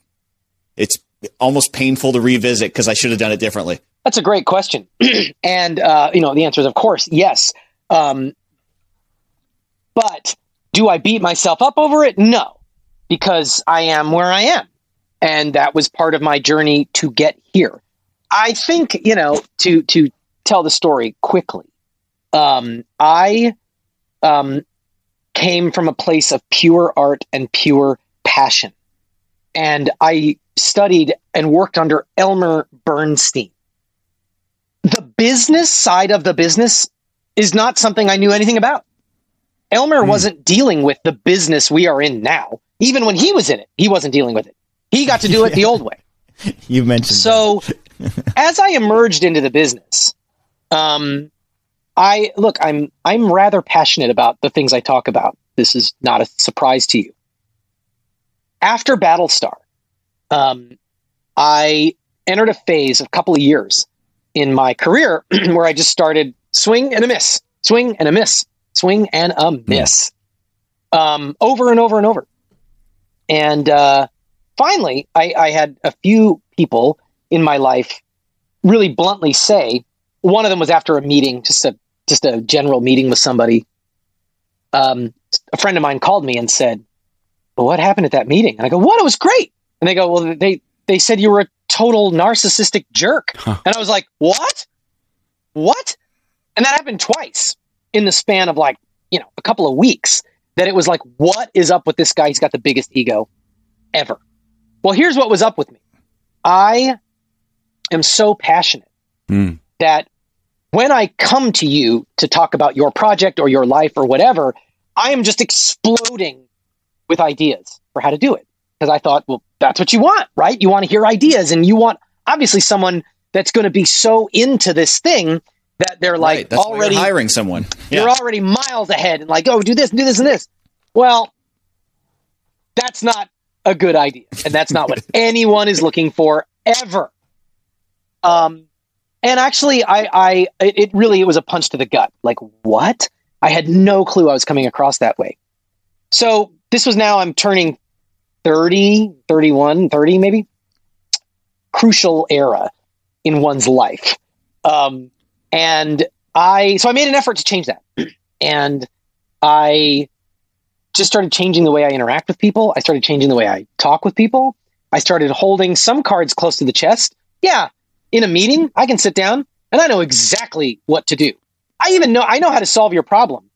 it's almost painful to revisit because I should have done it differently. That's a great question, and uh, you know the answer is of course yes. Um, but do I beat myself up over it? No, because I am where I am, and that was part of my journey to get here. I think you know to to tell the story quickly. Um, I um, came from a place of pure art and pure passion. And I studied and worked under Elmer Bernstein. The business side of the business is not something I knew anything about. Elmer Hmm. wasn't dealing with the business we are in now. Even when he was in it, he wasn't dealing with it. He got to do it the old way. You mentioned So, as I emerged into the business, um, I look, I'm I'm rather passionate about the things I talk about. This is not a surprise to you. After Battlestar, um, I entered a phase of a couple of years in my career where I just started swing and a miss, swing and a miss, swing and a miss, um, over and over and over. And uh, finally, I, I had a few people in my life really bluntly say. One of them was after a meeting, just a just a general meeting with somebody. Um, a friend of mine called me and said, well, "What happened at that meeting?" And I go, "What? It was great." And they go, "Well, they they said you were a total narcissistic jerk," Huh. and I was like, "What? What?" And that happened twice in the span of like you know a couple of weeks. That it was like, "What is up with this guy? He's got the biggest ego ever." Well, here's what was up with me. I am so passionate Hmm. that when I come to you to talk about your project or your life or whatever, I am just exploding with ideas for how to do it. Because I thought, well, that's what you want, right? You want to hear ideas and you want obviously someone that's going to be so into this thing that they're like right. That's already hiring someone. you're already miles ahead and like, oh, do this, do this, and this. Well, that's not a good idea, and that's not what anyone is looking for ever. Um, and actually, I, I, it it really, it was a punch to the gut. Like, what? I had no clue I was coming across that way. So this was now I'm turning 30, 31, 30 maybe. Crucial era in one's life. Um, and I so I made an effort to change that. And I just started changing the way I interact with people. I started changing the way I talk with people. I started holding some cards close to the chest. Yeah, in a meeting, I can sit down and I know exactly what to do. I even know I know how to solve your problem.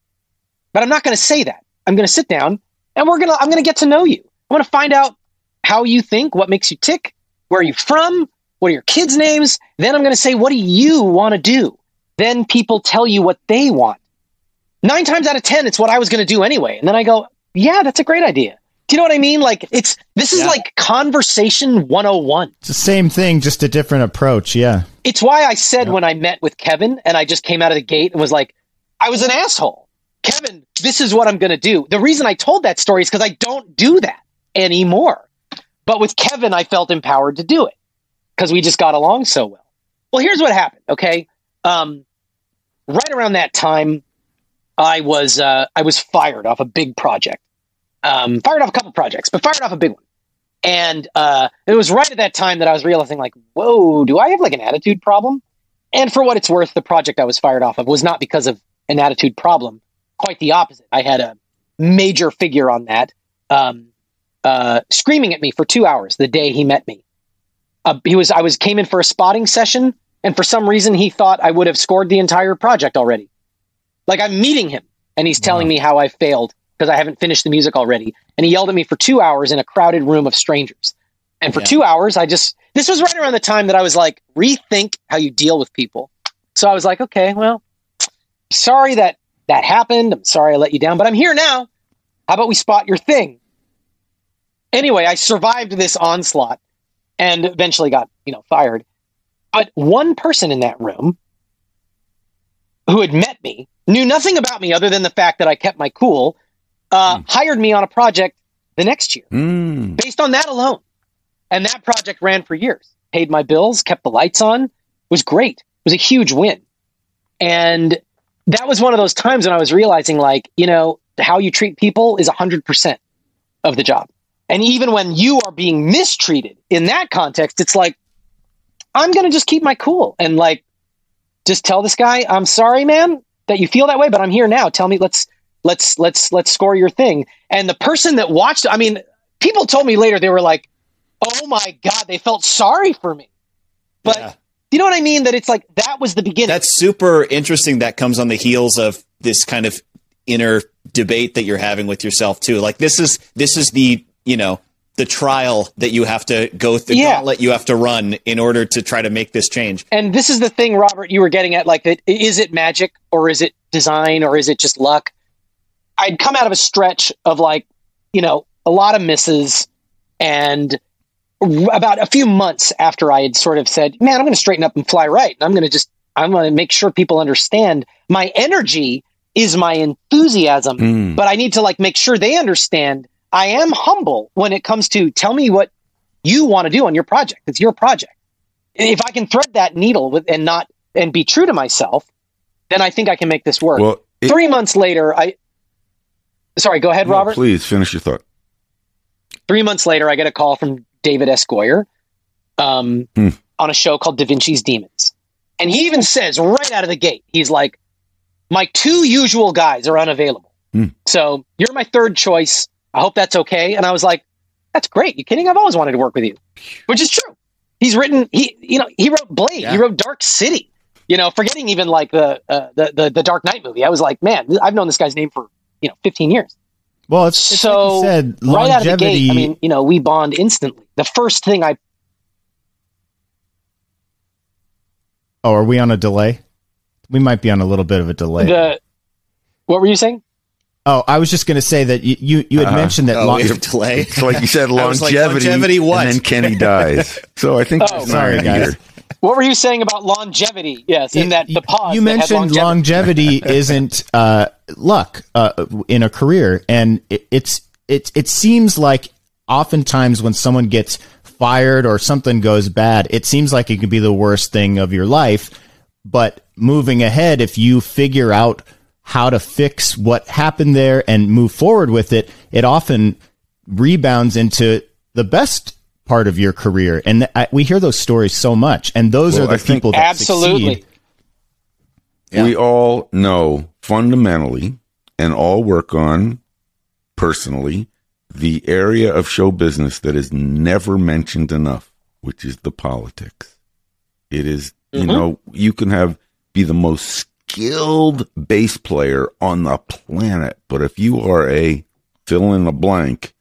But I'm not going to say that. I'm going to sit down and we're going to I'm going to get to know you. I'm going to find out how you think, what makes you tick, where are you from, what are your kids' names? Then I'm going to say, what do you want to do? Then people tell you what they want. Nine times out of 10, it's what I was going to do anyway. And then I go, yeah, that's a great idea. Do you know what I mean? Like, it's this is Yeah. like conversation 101. it's the same thing, just a different approach. Yeah. It's why I said when I met with Kevin and I just came out of the gate and was like, I was an asshole. Kevin, this is what I'm going to do. The reason I told that story is because I don't do that anymore. But with Kevin, I felt empowered to do it because we just got along so well. Well, here's what happened. Okay. Um, right around that time, I was, uh, I was fired off a big project. Um, fired off a couple projects, but fired off a big one. And uh, it was right at that time that I was realizing, like, whoa, do I have like an attitude problem? And for what it's worth, the project I was fired off of was not because of an attitude problem. Quite the opposite. I had a major figure on that um, uh, screaming at me for two hours the day he met me. Uh, he was I was came in for a spotting session, and for some reason he thought I would have scored the entire project already. Like I'm meeting him, and he's telling me how I failed because I haven't finished the music already. And he yelled at me for two hours in a crowded room of strangers. And for Yeah. two hours, I just, this was right around the time that I was like, rethink how you deal with people. So I was like, okay, well, sorry that that happened. I'm sorry I let you down, but I'm here now. How about we spot your thing? Anyway, I survived this onslaught and eventually got, you know, fired. But one person in that room who had met me, knew nothing about me other than the fact that I kept my cool, uh, hired me on a project the next year Mm. based on that alone. And that project ran for years, paid my bills, kept the lights on, was great. It was a huge win. And that was one of those times when I was realizing, like, you know, how you treat people is 100% of the job. And even when you are being mistreated in that context, it's like, I'm going to just keep my cool and like, just tell this guy, I'm sorry, man, that you feel that way, but I'm here now. Tell me, let's, let's, let's, let's score your thing. And the person that watched, I mean, people told me later, they were like, oh my God, they felt sorry for me. But Yeah. you know what I mean? That it's like, that was the beginning. That's super interesting. That comes on the heels of this kind of inner debate that you're having with yourself too. Like this is this is the you know the trial that you have to go through, Yeah. gauntlet you have to run in order to try to make this change. And this is the thing, Robert, you were getting at like, that is it magic or is it design or is it just luck? I'd come out of a stretch of like, you know, a lot of misses. And about a few months after I had sort of said, man, I'm going to straighten up and fly right. And I'm going to just, I'm going to make sure people understand my energy is my enthusiasm, Mm. but I need to like make sure they understand I am humble when it comes to tell me what you want to do on your project. It's your project if I can thread that needle with and not and be true to myself, then I think I can make this work. Well, it- Three months later, I sorry, go ahead, no, Robert. please finish your thought. Three months later, I get a call from David S. Goyer um, Hmm. on a show called Da Vinci's Demons, and he even says right out of the gate, he's like, "My two usual guys are unavailable, Hmm. so you're my third choice. I hope that's okay." And I was like, "That's great. You kidding? I've always wanted to work with you," which is true. He's written he you know he wrote Blade, Yeah. he wrote Dark City. You know, forgetting even like the, uh, the the the Dark Knight movie, I was like, man, I've known this guy's name for you know 15 years. Well, it's, it's like so you said, right out of the longevity. gate, I mean, you know, we bond instantly. The first thing I oh, are we on a delay? We might be on a little bit of a delay. the what were you saying? Oh, I was just going to say that you you, you had Uh-huh. mentioned that. Oh, long- delay. It's like you said, I was like, longevity, longevity what? and then Kenny dies. So I think Oh, sorry, guys. here. What were you saying about longevity? Yes, in that the pause. you that had mentioned longevity, isn't uh, luck uh, in a career, and it, it's it it seems like oftentimes when someone gets fired or something goes bad, it seems like it could be the worst thing of your life. But moving ahead, if you figure out how to fix what happened there and move forward with it, it often rebounds into the best part of your career. And I, we hear those stories so much, and those Well, are the I people that Absolutely. succeed. Yeah. We all know fundamentally and all work on personally the area of show business that is never mentioned enough, which is the politics. It is, you mm-hmm. know, you can have be the most skilled bass player on the planet, but if you are a fill in the blank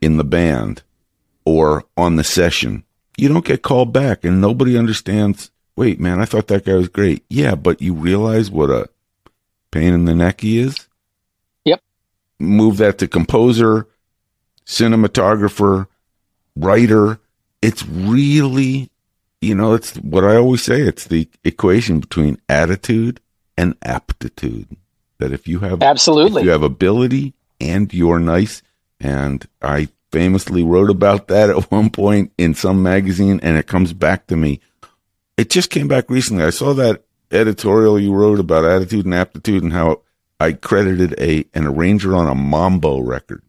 in the band or on the session, you don't get called back and nobody understands. Wait, man, I thought that guy was great. Yeah, but you realize what a pain in the neck he is? Yep. Move that to composer, cinematographer, writer. It's really, you know, it's what I always say. It's the equation between attitude and aptitude. That if you have Absolutely. you have ability and you're nice, and I famously wrote about that at one point in some magazine, and it comes back to me. It just came back recently. I saw that editorial you wrote about attitude and aptitude, and how I credited a an arranger on a mambo record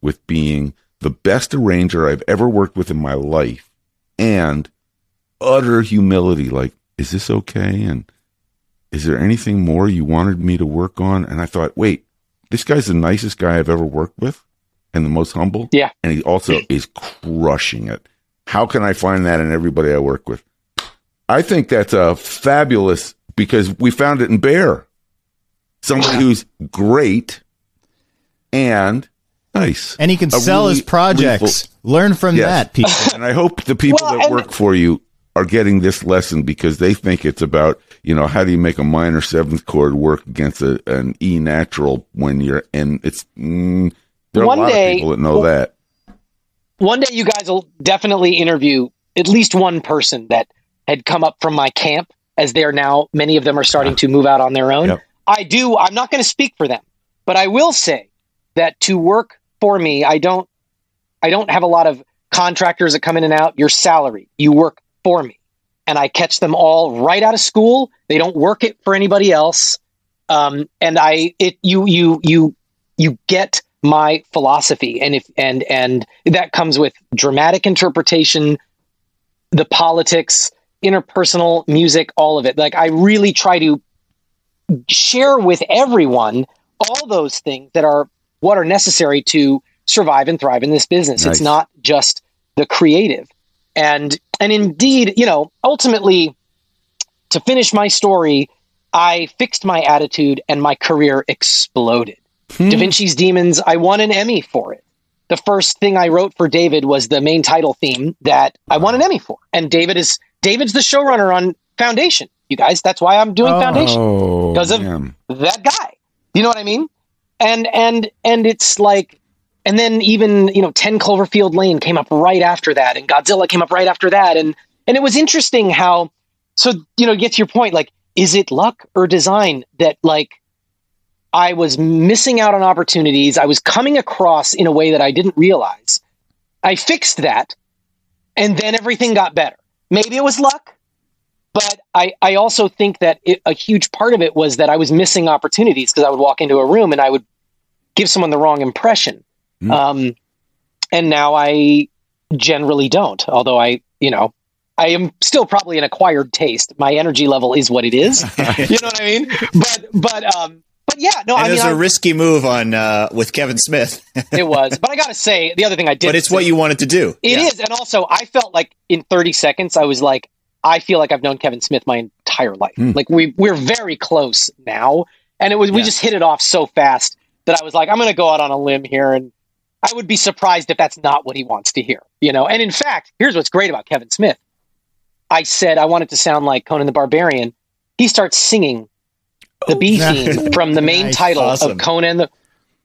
with being the best arranger I've ever worked with in my life, and utter humility. Like, is this okay? And is there anything more you wanted me to work on? And I thought, wait, this guy's the nicest guy I've ever worked with and the most humble. Yeah. And he also is crushing it. How can I find that in everybody I work with? I think that's a fabulous because we found it in Bear. Somebody who's great and nice. And he can A sell his really projects. Learn from Yes. that, people. and I hope the people Well, that work for you are getting this lesson because they think it's about you know how do you make a minor seventh chord work against a, an E natural when you're and it's mm, there are One a lot day- of people that know that. one day you guys will definitely interview at least one person that had come up from my camp as they're now many of them are starting to move out on their own Yep. i do i'm not going to speak for them but i will say that to work for me i don't i don't have a lot of contractors that come in and out you're salary you work for me. And i catch them all right out of school. They don't work it for anybody else. Um, and i it you you you you get my philosophy. And if and and that comes with dramatic interpretation the politics interpersonal music all of it. Like i really try to share with everyone all those things that are what are necessary to survive and thrive in this business. Nice. it's not just the creative. And and indeed you know ultimately to finish my story i fixed my attitude and my career exploded hmm. Da Vinci's Demons, I won an Emmy for it. The first thing I wrote for David was the main title theme that I won an Emmy for. And David is David's the showrunner on Foundation. You guys, that's why I'm doing Foundation Oh, because of man. that guy. You know what I mean? And and and it's like and then even, you know, 10 Cloverfield Lane came up right after that and Godzilla came up right after that and and it was interesting how so you know, get to your point like is it luck or design that like I was missing out on opportunities. I was coming across in a way that I didn't realize. I fixed that and then everything got better. Maybe it was luck, but I, I also think that it, a huge part of it was that I was missing opportunities because I would walk into a room and I would give someone the wrong impression. Mm. Um, and now I generally don't, although I, you know, I am still probably an acquired taste. My energy level is what it is. you know what I mean? But, but, um, but yeah, no, and I it mean, was a I- risky move on uh, with Kevin Smith, it was. But I got to say, the other thing I did, but it's what you wanted to do. It is, Yeah. and also I felt like in 30 seconds I was like, I feel like I've known Kevin Smith my entire life. Hmm. Like we we're very close now, and it was we just hit it off so fast that I was like, I'm going to go out on a limb here, and I would be surprised if that's not what he wants to hear, you know. And in fact, here's what's great about Kevin Smith. I said I want it to sound like Conan the Barbarian. He starts singing the B nice. theme from the main Nice. title Awesome. of Conan the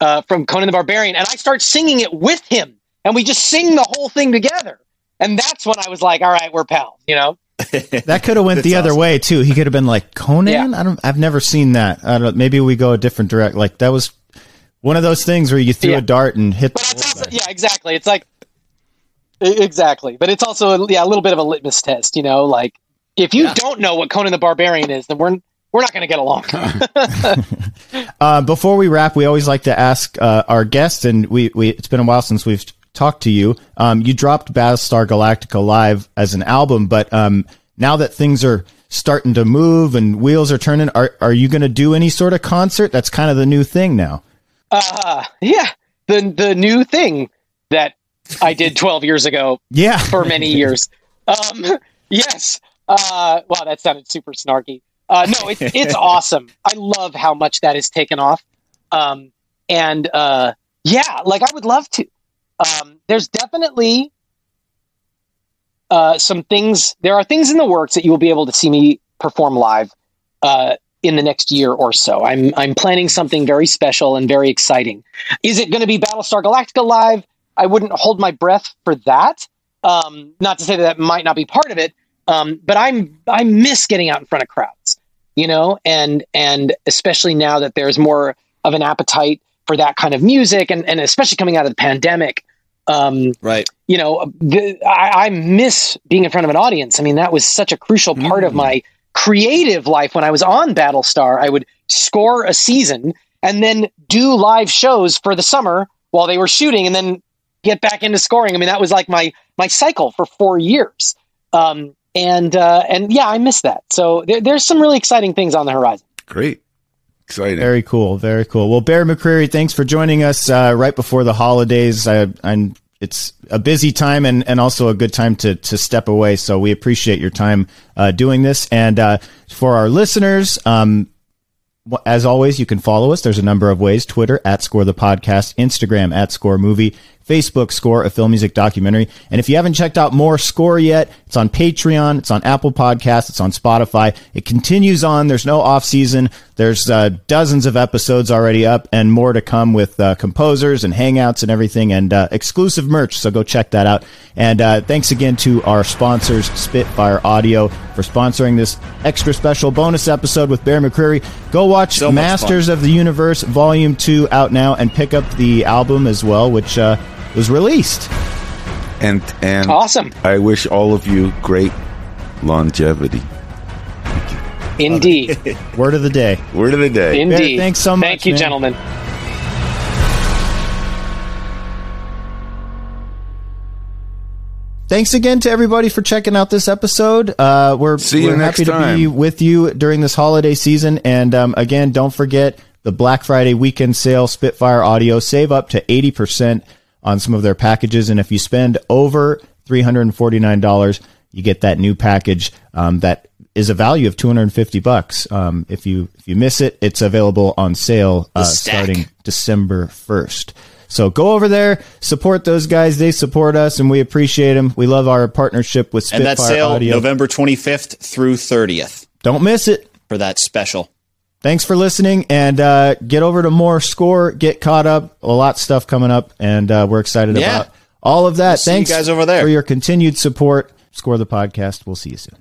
uh, from Conan the Barbarian, and I start singing it with him, and we just sing the whole thing together. And that's when I was like, "All right, we're pals," you know. That could have went the That's other way too. He could have been like Conan. Yeah. I don't. I've never seen that. I don't. Maybe we go a different direct. Like that was one of those things where you threw Yeah. a dart and hit. But the it's also, yeah, exactly. It's like exactly, but it's also yeah a little bit of a litmus test, you know. Like if you Yeah. don't know what Conan the Barbarian is, then we're we're not going to get along. Uh, before we wrap, we always like to ask uh, our guests, and we, we it's been a while since we've talked to you. Um, you dropped Battlestar Galactica live as an album, but um, now that things are starting to move and wheels are turning, are are you going to do any sort of concert? That's kind of the new thing now. Uh, yeah, the the new thing that I did 12 years ago Yeah, for many years. Um, yes. Uh, wow, that sounded super snarky. Uh, no, it's it's awesome. I love how much that has taken off. Um, and uh, yeah, like I would love to. Um, there's definitely uh, some things. There are things in the works that you will be able to see me perform live uh, in the next year or so. I'm I'm planning something very special and very exciting. Is it going to be Battlestar Galactica live? I wouldn't hold my breath for that. Um, not to say that, that might not be part of it, um, but I'm I miss getting out in front of crowds, you know, and and especially now that there's more of an appetite for that kind of music, and and especially coming out of the pandemic, um, Right. you know, the, I, I miss being in front of an audience. I mean, that was such a crucial part of my creative life when I was on Battlestar. I would score a season and then do live shows for the summer while they were shooting, and then get back into scoring. I mean, that was like my my cycle for four years. Um, and uh, and yeah, I miss that. So there, there's some really exciting things on the horizon. Great. Exciting. Very cool. Very cool. Well, Bear McCreary, thanks for joining us uh, right before the holidays. I, I'm, it's a busy time and, and also a good time to, to step away. So we appreciate your time uh, doing this. And uh, for our listeners, um, as always, you can follow us. There's a number of ways Twitter at Score the Podcast, Instagram at Score Movie, Facebook Score, a film music documentary. And if you haven't checked out more Score yet, it's on Patreon, it's on Apple Podcasts, it's on Spotify. It continues on. There's no off season. There's uh, dozens of episodes already up and more to come with uh, composers and hangouts and everything and uh, exclusive merch. So go check that out. And uh, thanks again to our sponsors, Spitfire Audio, for sponsoring this extra special bonus episode with Bear McCreary. Go watch So fun. Masters of the Universe Volume 2 out now and pick up the album as well, which uh, was released. And and Awesome, I wish all of you great longevity. indeed, Word of the day. Word of the day. indeed. thanks so much, Thank you, man. gentlemen. Thanks again to everybody for checking out this episode. Uh, we're, See we're next happy to be with you during this holiday season. And um, again, don't forget the Black Friday weekend sale, Spitfire Audio. Save up to 80% on some of their packages. And if you spend over $349, you get that new package um, that is a value of 250 bucks. Um, if you if you miss it, it's available on sale uh, starting December 1st. So go over there, support those guys. They support us, and we appreciate them. We love our partnership with And Spitfire that sale Audio. November 25th through 30th Don't miss it. for that special. Thanks for listening, and uh, get over to more score. Get caught up. A lot of stuff coming up, and uh, we're excited Yeah. about all of that. you Thanks guys over there. for your continued support. Score the podcast. We'll see you soon.